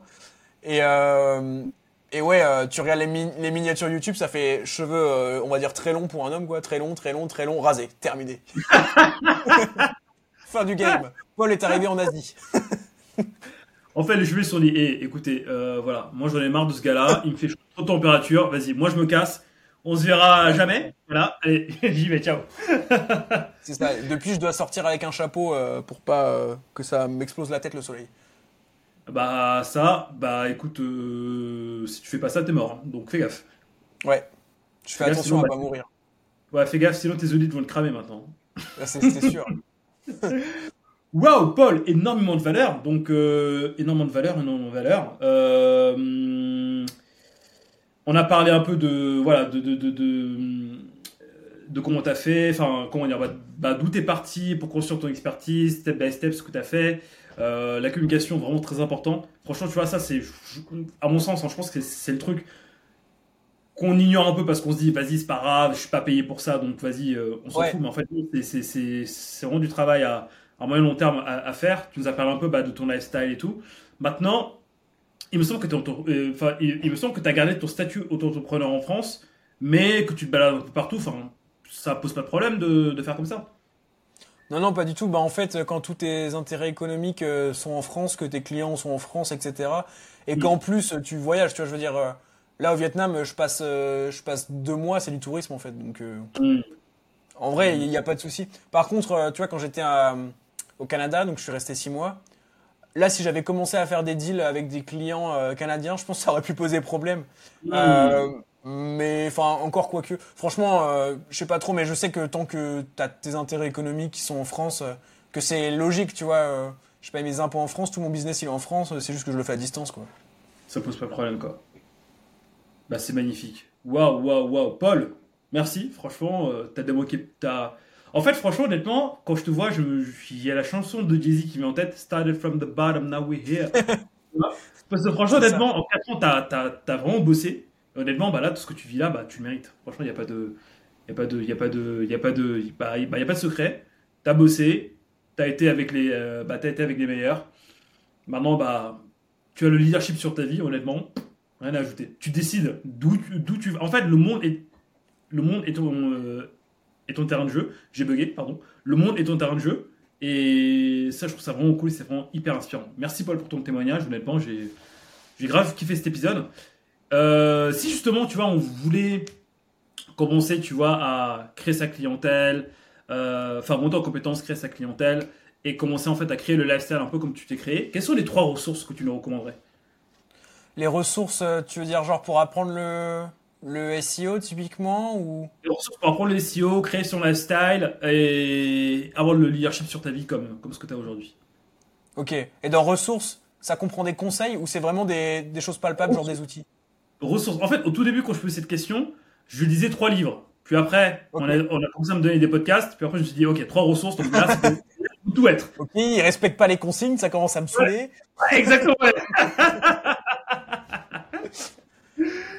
Et, euh, et ouais, euh, tu regardes les, mi- les miniatures YouTube, ça fait cheveux, euh, on va dire, très longs pour un homme, quoi. Très long, très long, très long, rasé. Terminé. fin du game. Paul est arrivé en Asie. En fait, les cheveux sont dit, Eh, écoutez, euh, voilà, moi j'en ai marre de ce gars-là, il me fait trop de température, vas-y, moi je me casse, on se verra jamais. Voilà, allez, j'y vais, ciao. C'est ça. Depuis, je dois sortir avec un chapeau pour pas que ça m'explose la tête le soleil. Bah ça, bah écoute, euh, si tu fais pas ça, t'es mort, hein. donc fais gaffe. Ouais. Je fais attention sinon, à bah- pas mourir. Ouais, fais gaffe, sinon tes audits vont te cramer maintenant. C'est sûr. Waouh, Paul, énormément de valeur. Donc, euh, énormément de valeur, énormément de valeur. Euh, on a parlé un peu de, voilà, de, de, de, de, de comment tu as fait, enfin, comment dire, bah, bah, d'où tu es parti pour construire ton expertise, step by step, ce que tu as fait. Euh, la communication, vraiment très important. Franchement, tu vois, ça, c'est, à mon sens, hein, je pense que c'est le truc qu'on ignore un peu parce qu'on se dit, vas-y, c'est pas grave, je suis pas payé pour ça, donc vas-y, euh, on s'en Ouais. fout. Mais en fait, c'est- c'est- c'est c'est vraiment du travail à, à moyen long terme à, à faire. Tu nous as parlé un peu bah, de ton lifestyle et tout. Maintenant, il me semble que tu il, il me semble que tu as gardé ton statut auto-entrepreneur en France, mais que tu te balades un peu partout. Enfin, ça pose pas de problème de, de faire comme ça. Non, non, pas du tout. Bah, en fait, quand tous tes intérêts économiques euh, sont en France, que tes clients sont en France, etc., et Mm. qu'en plus euh, tu voyages, tu vois, je veux dire, euh, là au Vietnam, je passe, euh, je passe deux mois, c'est du tourisme en fait. Donc, Mm. en vrai, il n'y a pas de souci. Par contre, tu vois, quand j'étais au Canada, donc je suis resté six mois. Là, si j'avais commencé à faire des deals avec des clients canadiens, je pense que ça aurait pu poser problème. Euh, mais enfin, encore quoique. Franchement, euh, je sais pas trop, mais je sais que tant que tu as tes intérêts économiques qui sont en France, euh, que c'est logique, tu vois. euh, je paye mes impôts en France, tout mon business il est en France, euh, c'est juste que je le fais à distance, quoi. Ça pose pas de problème, quoi. Bah, c'est magnifique. Waouh, waouh, waouh. Paul, merci. Franchement, t'as démoqué. T'as... En fait, franchement, honnêtement, quand je te vois, il y a la chanson de Jay-Z qui m'est en tête. Started from the bottom, now we're here. Parce que franchement, honnêtement, en 4 ans, t'as as, vraiment bossé. Honnêtement, bah là, tout ce que tu vis là, bah, tu le mérites. Franchement, il n'y a pas de. Il n'y a pas de, il a pas de, il a pas de, bah, y a pas de secret. T'as bossé, t'as été avec les, euh, bah, as été avec les meilleurs. Maintenant, bah, tu as le leadership sur ta vie, honnêtement, rien à ajouter. Tu décides d'où tu vas. En fait, le monde est, le monde est ton, euh, est ton terrain de jeu. J'ai bugué, pardon. Le monde est ton terrain de jeu. Et ça, je trouve ça vraiment cool, c'est vraiment hyper inspirant. Merci Paul pour ton témoignage, honnêtement, j'ai, j'ai grave kiffé cet épisode. Euh, si justement, tu vois, on voulait commencer, tu vois, à créer sa clientèle, euh, enfin monter en compétence, créer sa clientèle et commencer en fait à créer le lifestyle un peu comme tu t'es créé, quelles sont les trois ressources que tu nous recommanderais? Les ressources, euh, tu veux dire genre pour apprendre le, le SEO typiquement ou? Les ressources pour apprendre le SEO, créer son lifestyle et avoir le leadership sur ta vie comme, comme ce que tu as aujourd'hui. Ok. Et dans ressources, ça comprend des conseils ou c'est vraiment des, des, choses palpables, genre des outils? Ressources. En fait, au tout début, quand je posais cette question, je lui disais trois livres. Puis après, on, a, on, a, commencé à me donner des podcasts. Puis après, je me suis dit, ok, trois ressources. Donc là, c'est tout être. Ok, il respecte pas les consignes, ça commence à me saouler. Ouais. exactement.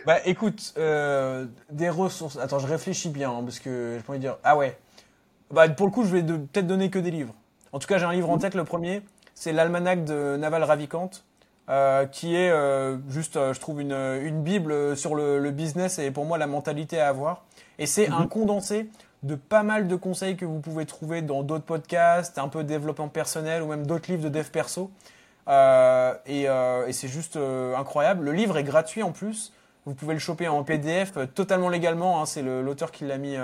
bah écoute, euh, des ressources. Attends, je réfléchis bien hein, parce que je pourrais dire. Ah ouais. Bah pour le coup, je vais peut-être donner que des livres. En tout cas, j'ai un livre en tête. Le premier, c'est l'almanach de Naval Ravikant. Euh, qui est euh, juste, euh, je trouve, une, une bible sur le, le, business et pour moi la mentalité à avoir. Et c'est un mhm. condensé de pas mal de conseils que vous pouvez trouver dans d'autres podcasts, un peu développement personnel ou même d'autres livres de dev perso. Et, et c'est juste incroyable. Le livre est gratuit en plus. Vous pouvez le choper en PDF totalement légalement. Hein, c'est l'auteur qui l'a mis,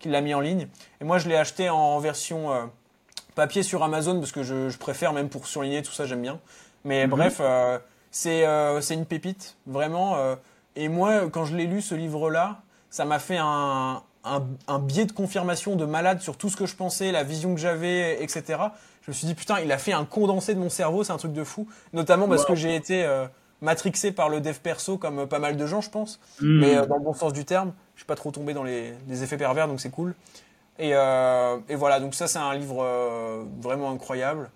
qui l'a mis en ligne. Et moi, je l'ai acheté en version papier sur Amazon parce que je, je préfère même pour surligner tout ça, j'aime bien. Mais mhm. bref, euh, c'est euh, c'est une pépite, vraiment. Euh. et moi, quand je l'ai lu, ce livre-là, ça m'a fait un, un, un, biais de confirmation de malade sur tout ce que je pensais, la vision que j'avais, etc. Je me suis dit, putain, il a fait un condensé de mon cerveau, c'est un truc de fou. Notamment parce que j'ai été matrixé par le dev perso, comme pas mal de gens, je pense. Mhm. Mais dans le bon sens du terme, je suis pas trop tombé dans les, les effets pervers, donc c'est cool. Et, et, voilà, donc ça, c'est un livre vraiment incroyable.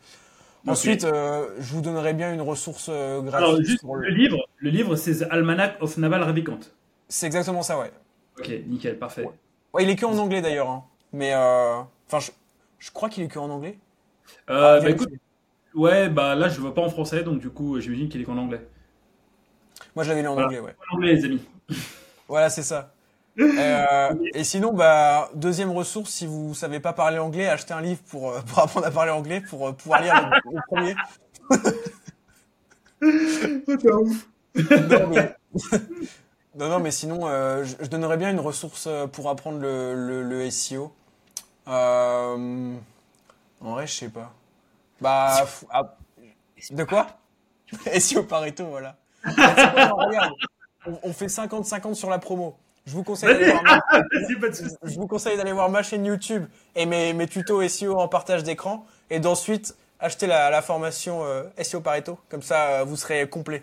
Ensuite, euh, je vous donnerai bien une ressource euh, gratuite. Alors, juste le... livre, le livre, c'est The Almanac of Naval Ravikant. C'est exactement ça, ouais. Ok, nickel, parfait. Ouais, il est que en anglais d'ailleurs. Hein. Mais, euh, enfin, je, je, crois qu'il est que en anglais. Ah, bah, écoute, ouais, bah là, je ne vois pas en français, donc du coup, j'imagine qu'il est qu'en anglais. Moi, je l'avais lu en anglais, ouais. En anglais, les amis. voilà, c'est ça. Euh, et sinon, bah, deuxième ressource, si vous savez pas parler anglais, achetez un livre pour, euh, pour apprendre à parler anglais, pour euh, pouvoir lire le, premier. non, mais... non, non, mais sinon, euh, je, je, donnerais bien une ressource pour apprendre le, le, le SEO. Euh... En vrai, je sais pas. Bah, ah, de quoi? SEO Pareto, voilà. on fait 50-50 sur la promo. Je vous conseille d'aller voir, ma... je vous conseille d'aller voir ma chaîne YouTube et mes, mes tutos SEO en partage d'écran et d'ensuite acheter la, la formation euh, SEO Pareto. Comme ça, euh, vous serez complet.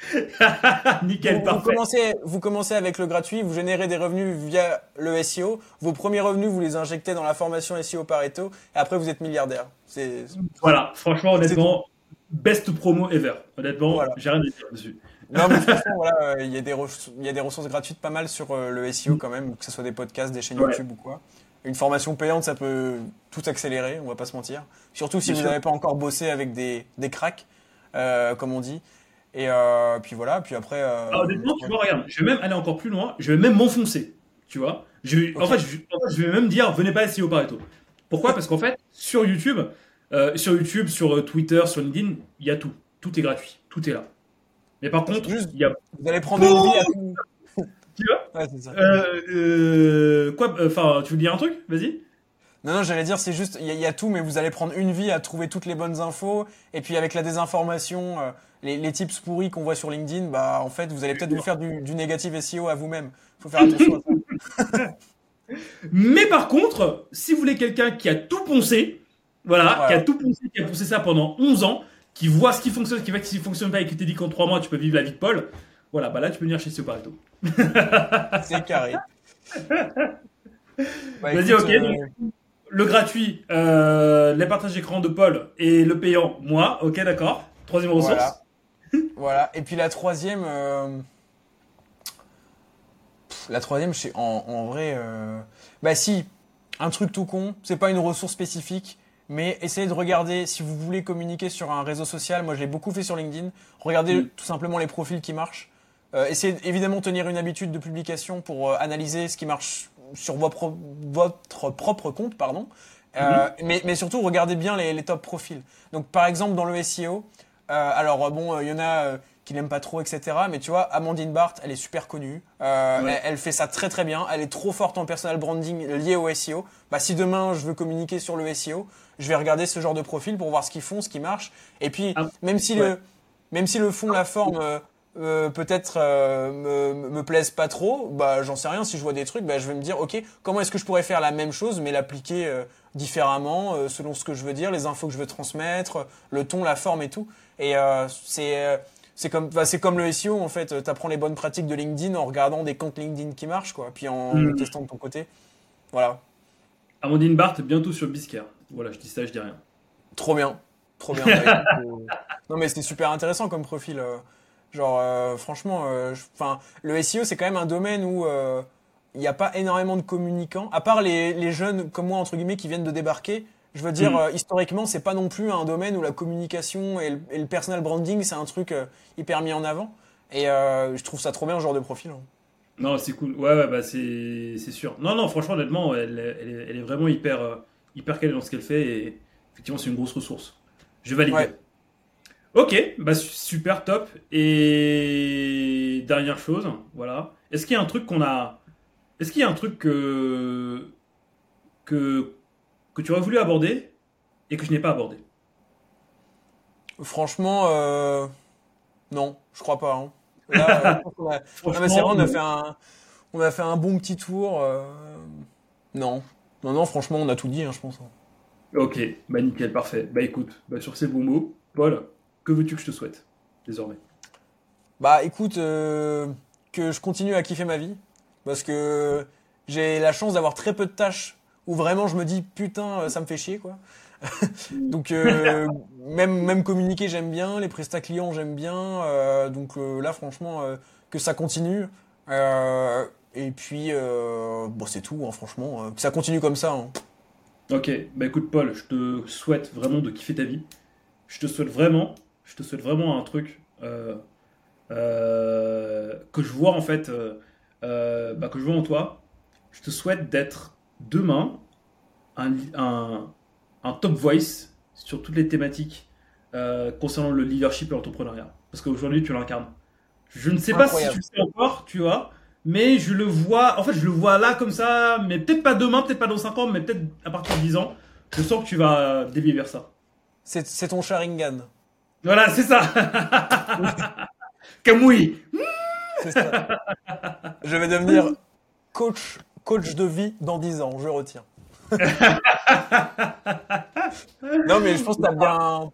Nickel, vous, parfait. Vous commencez, vous commencez avec le gratuit, vous générez des revenus via le SEO. Vos premiers revenus, vous les injectez dans la formation SEO Pareto et après, vous êtes milliardaire. C'est, voilà, franchement, honnêtement, best promo ever. Honnêtement, voilà. j'ai rien à dire dessus. Non, mais franchement, voilà, euh, il y, a des il y a des ressources gratuites pas mal sur euh, le SEO quand même, que ce soit des podcasts, des chaînes ouais. YouTube ou quoi. Une formation payante, ça peut tout accélérer, on va pas se mentir. Surtout si Bien vous n'avez pas encore bossé avec des, des cracks, euh, comme on dit. Et euh, puis voilà, puis après. Euh, Alors, honnêtement, tu vois, regarde, je vais même aller encore plus loin, je vais même m'enfoncer, tu vois. Je okay. en, fait, je, en, fait, je, vais même dire, venez pas SEO Pareto. Pourquoi? Parce qu'en fait, sur YouTube, euh, sur YouTube, sur Twitter, sur LinkedIn, il y a tout. Tout est gratuit, tout est là. Mais par contre, Juste, il y a... vous allez prendre une vie à tout. Tu vois ouais, ça. Euh, euh, quoi Enfin, tu veux dire un truc? Vas-y. Non, non, j'allais dire, c'est juste, il y, y, a tout, mais vous allez prendre une vie à trouver toutes les bonnes infos. Et puis avec la désinformation, euh, les, les, tips pourris qu'on voit sur LinkedIn, bah en fait, vous allez peut-être vous faire du, du négatif SEO à vous-même. Faut faire attention à ça. mais par contre, si vous voulez quelqu'un qui a tout poncé, voilà, qui a tout poncé, qui a poncé ça pendant 11 ans, qui voit ce qui fonctionne, ce qui va qui fonctionne pas et qui te dit qu'en trois mois tu peux vivre la vie de Paul, voilà, bah là tu peux venir chez Sio Pareto. C'est carré. Bah, Vas-y, ok. Euh... Le gratuit, euh, les partages d'écran de Paul et le payant, moi, ok, d'accord. Troisième ressource. Voilà. voilà. Et puis la troisième, euh, la troisième, je sais, en, en vrai, bah si, un truc tout con, c'est pas une ressource spécifique, mais essayez de regarder si vous voulez communiquer sur un réseau social. Moi, je l'ai beaucoup fait sur LinkedIn. Regardez Mm. tout simplement les profils qui marchent. Euh, essayez évidemment tenir une habitude de publication pour euh, analyser ce qui marche sur votre, votre propre compte, pardon. Euh, mais, mais surtout, regardez bien les, les top profils. Donc, par exemple, dans le SEO, alors bon, il y en a qui n'aiment pas trop, etc. Mais tu vois, Amandine Barthes, elle est super connue. Euh, Ouais. elle, elle fait ça très très bien. Elle est trop forte en personal branding lié au SEO. Bah, si demain je veux communiquer sur le SEO, je vais regarder ce genre de profil pour voir ce qu'ils font, ce qui marche. Et puis, Ah, même si ouais. le, même si le fond, la forme, euh, euh, peut-être euh, me, me plaisent pas trop, bah j'en sais rien. Si je vois des trucs, bah je vais me dire, ok, comment est-ce que je pourrais faire la même chose, mais l'appliquer euh, différemment, selon ce que je veux dire, les infos que je veux transmettre, le ton, la forme et tout. Et c'est c'est comme bah, c'est comme le SEO en fait. T'apprends les bonnes pratiques de LinkedIn en regardant des comptes LinkedIn qui marchent, quoi. Puis en Mm. testant de ton côté. Voilà, Amandine Barthes, bientôt sur Biscare. Voilà, je dis ça, je dis rien. trop bien, trop bien. Bah, euh, non mais c'était super intéressant comme profil. euh. Genre, euh, franchement, euh, le SEO, c'est quand même un domaine où euh, il n'y a pas énormément de communicants, à part les, les jeunes comme moi, entre guillemets, qui viennent de débarquer. Je veux dire, euh, historiquement, c'est pas non plus un domaine où la communication et le, et le personal branding, c'est un truc euh, hyper mis en avant. Et euh, je trouve ça trop bien, ce genre de profil. hein. Non, c'est cool. Ouais, ouais, bah c'est c'est sûr. Non, non, franchement, honnêtement, elle, elle, est, elle est vraiment hyper, euh, hyper calée dans ce qu'elle fait et effectivement, c'est une grosse ressource. Je valide. Ouais. Ok, bah su- super top. Et dernière chose, voilà. Est-ce qu'il y a un truc qu'on a. Est-ce qu'il y a un truc que. que. que tu aurais voulu aborder et que je n'ai pas abordé? Franchement, euh, non, je crois pas. hein. Là, qu'on a- Non, mais c'est vrai, on a fait un, on a fait un bon petit tour. euh, Non, non, non, franchement, on a tout dit, hein, je pense. Ok, bah nickel, parfait. Bah écoute, bah sur ces bons mots, Paul, que veux-tu que je te souhaite désormais? Bah, écoute, euh, que je continue à kiffer ma vie, parce que j'ai la chance d'avoir très peu de tâches où vraiment je me dis putain, euh, ça me fait chier, quoi. donc euh, même même communiquer j'aime bien, les prestats clients j'aime bien, euh, donc là franchement que ça continue. Et puis euh, bon c'est tout, hein, franchement, que ça continue comme ça. hein. Ok, bah écoute Paul, je te souhaite vraiment de kiffer ta vie. Je te souhaite vraiment, je te souhaite vraiment un truc euh, euh, que je vois en fait, bah, que je vois en toi. Je te souhaite d'être demain un, un, un top voice sur toutes les thématiques euh, concernant le leadership et l'entrepreneuriat. Parce qu'aujourd'hui tu l'incarnes. Je ne sais pas si tu le sais encore, tu vois, mais je le vois, en fait je le vois là comme ça, mais peut-être pas demain, peut-être pas dans 5 ans, mais peut-être à partir de 10 ans. Je sens que tu vas dévier vers ça. C'est ton Sharingan. Voilà, c'est ça. Kamui. C'est ça. je vais devenir coach coach de vie dans 10 ans, je retiens. non mais je pense que t'as bien.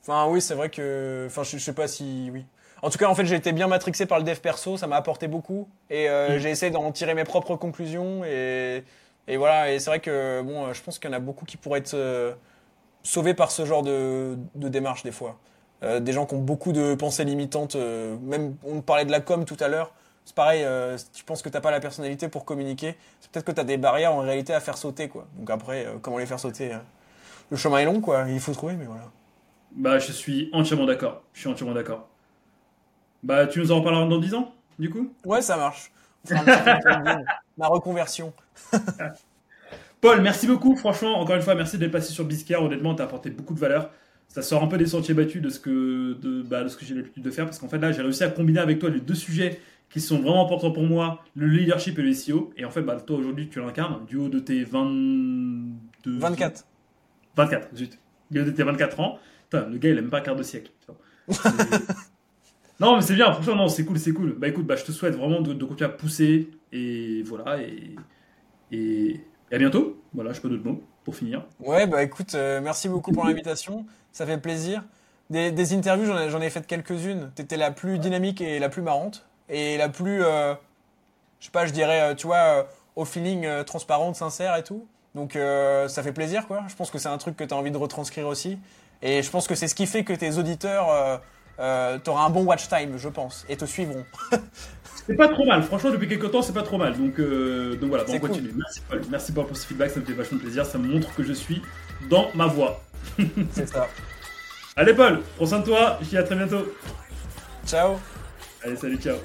Enfin oui, c'est vrai que. Enfin je, je sais pas si oui. En tout cas, en fait, j'ai été bien matrixé par le dev perso, ça m'a apporté beaucoup et euh, Mm. j'ai essayé d'en tirer mes propres conclusions et et voilà. Et c'est vrai que bon, euh, je pense qu'il y en a beaucoup qui pourraient être euh, sauvés par ce genre de de démarche des fois. Euh, des gens qui ont beaucoup de pensées limitantes. même on parlait de la com tout à l'heure. C'est pareil, si tu penses que t'as pas la personnalité pour communiquer, c'est peut-être que t'as des barrières en réalité à faire sauter quoi. Donc après, comment les faire sauter euh, Le chemin est long quoi, il faut trouver, mais voilà. Bah, je suis entièrement d'accord. Je suis entièrement d'accord. Bah, tu nous en reparleras dans 10 ans, du coup Ouais, ça marche. Ma reconversion. Paul, merci beaucoup. Franchement, encore une fois, merci d'être passé sur Biscare. Honnêtement, t'as apporté beaucoup de valeur. Ça sort un peu des sentiers battus de ce que, de, bah, de ce que j'ai l'habitude de faire. Parce qu'en fait, là, j'ai réussi à combiner avec toi les deux sujets qui sont vraiment importants pour moi le leadership et le SEO. Et en fait, bah, toi, aujourd'hui, tu l'incarnes du haut de tes 22. 24. 24, zut. Du haut de tes 24 ans. Putain, le gars, il aime pas un quart de siècle. Non, mais c'est bien. Franchement, non, c'est cool, c'est cool. Bah écoute, bah, je te souhaite vraiment de, de continuer à pousser. Et voilà. Et, et, et à bientôt. Voilà, je peux d'autres mots pour finir. Ouais, bah écoute, euh, merci beaucoup pour l'invitation. Ça fait plaisir. Des, des interviews, j'en ai, j'en ai fait quelques-unes. T'étais la plus dynamique et la plus marrante. Et la plus, euh, je sais pas, je dirais, euh, tu vois, euh, au feeling transparente, sincère et tout. Donc ça fait plaisir, quoi. Je pense que c'est un truc que tu as envie de retranscrire aussi. Et je pense que c'est ce qui fait que tes auditeurs euh, euh, tu auras un bon watch time, je pense, et te suivront. c'est pas trop mal, franchement, depuis quelques temps, c'est pas trop mal. Donc, euh, donc voilà, on continue. Merci Paul, merci Paul pour ce feedback, ça me fait vachement plaisir, ça me montre que je suis dans ma voie. c'est ça. Allez Paul, prends soin de toi, je dis à très bientôt. Ciao. Allez, salut, ciao.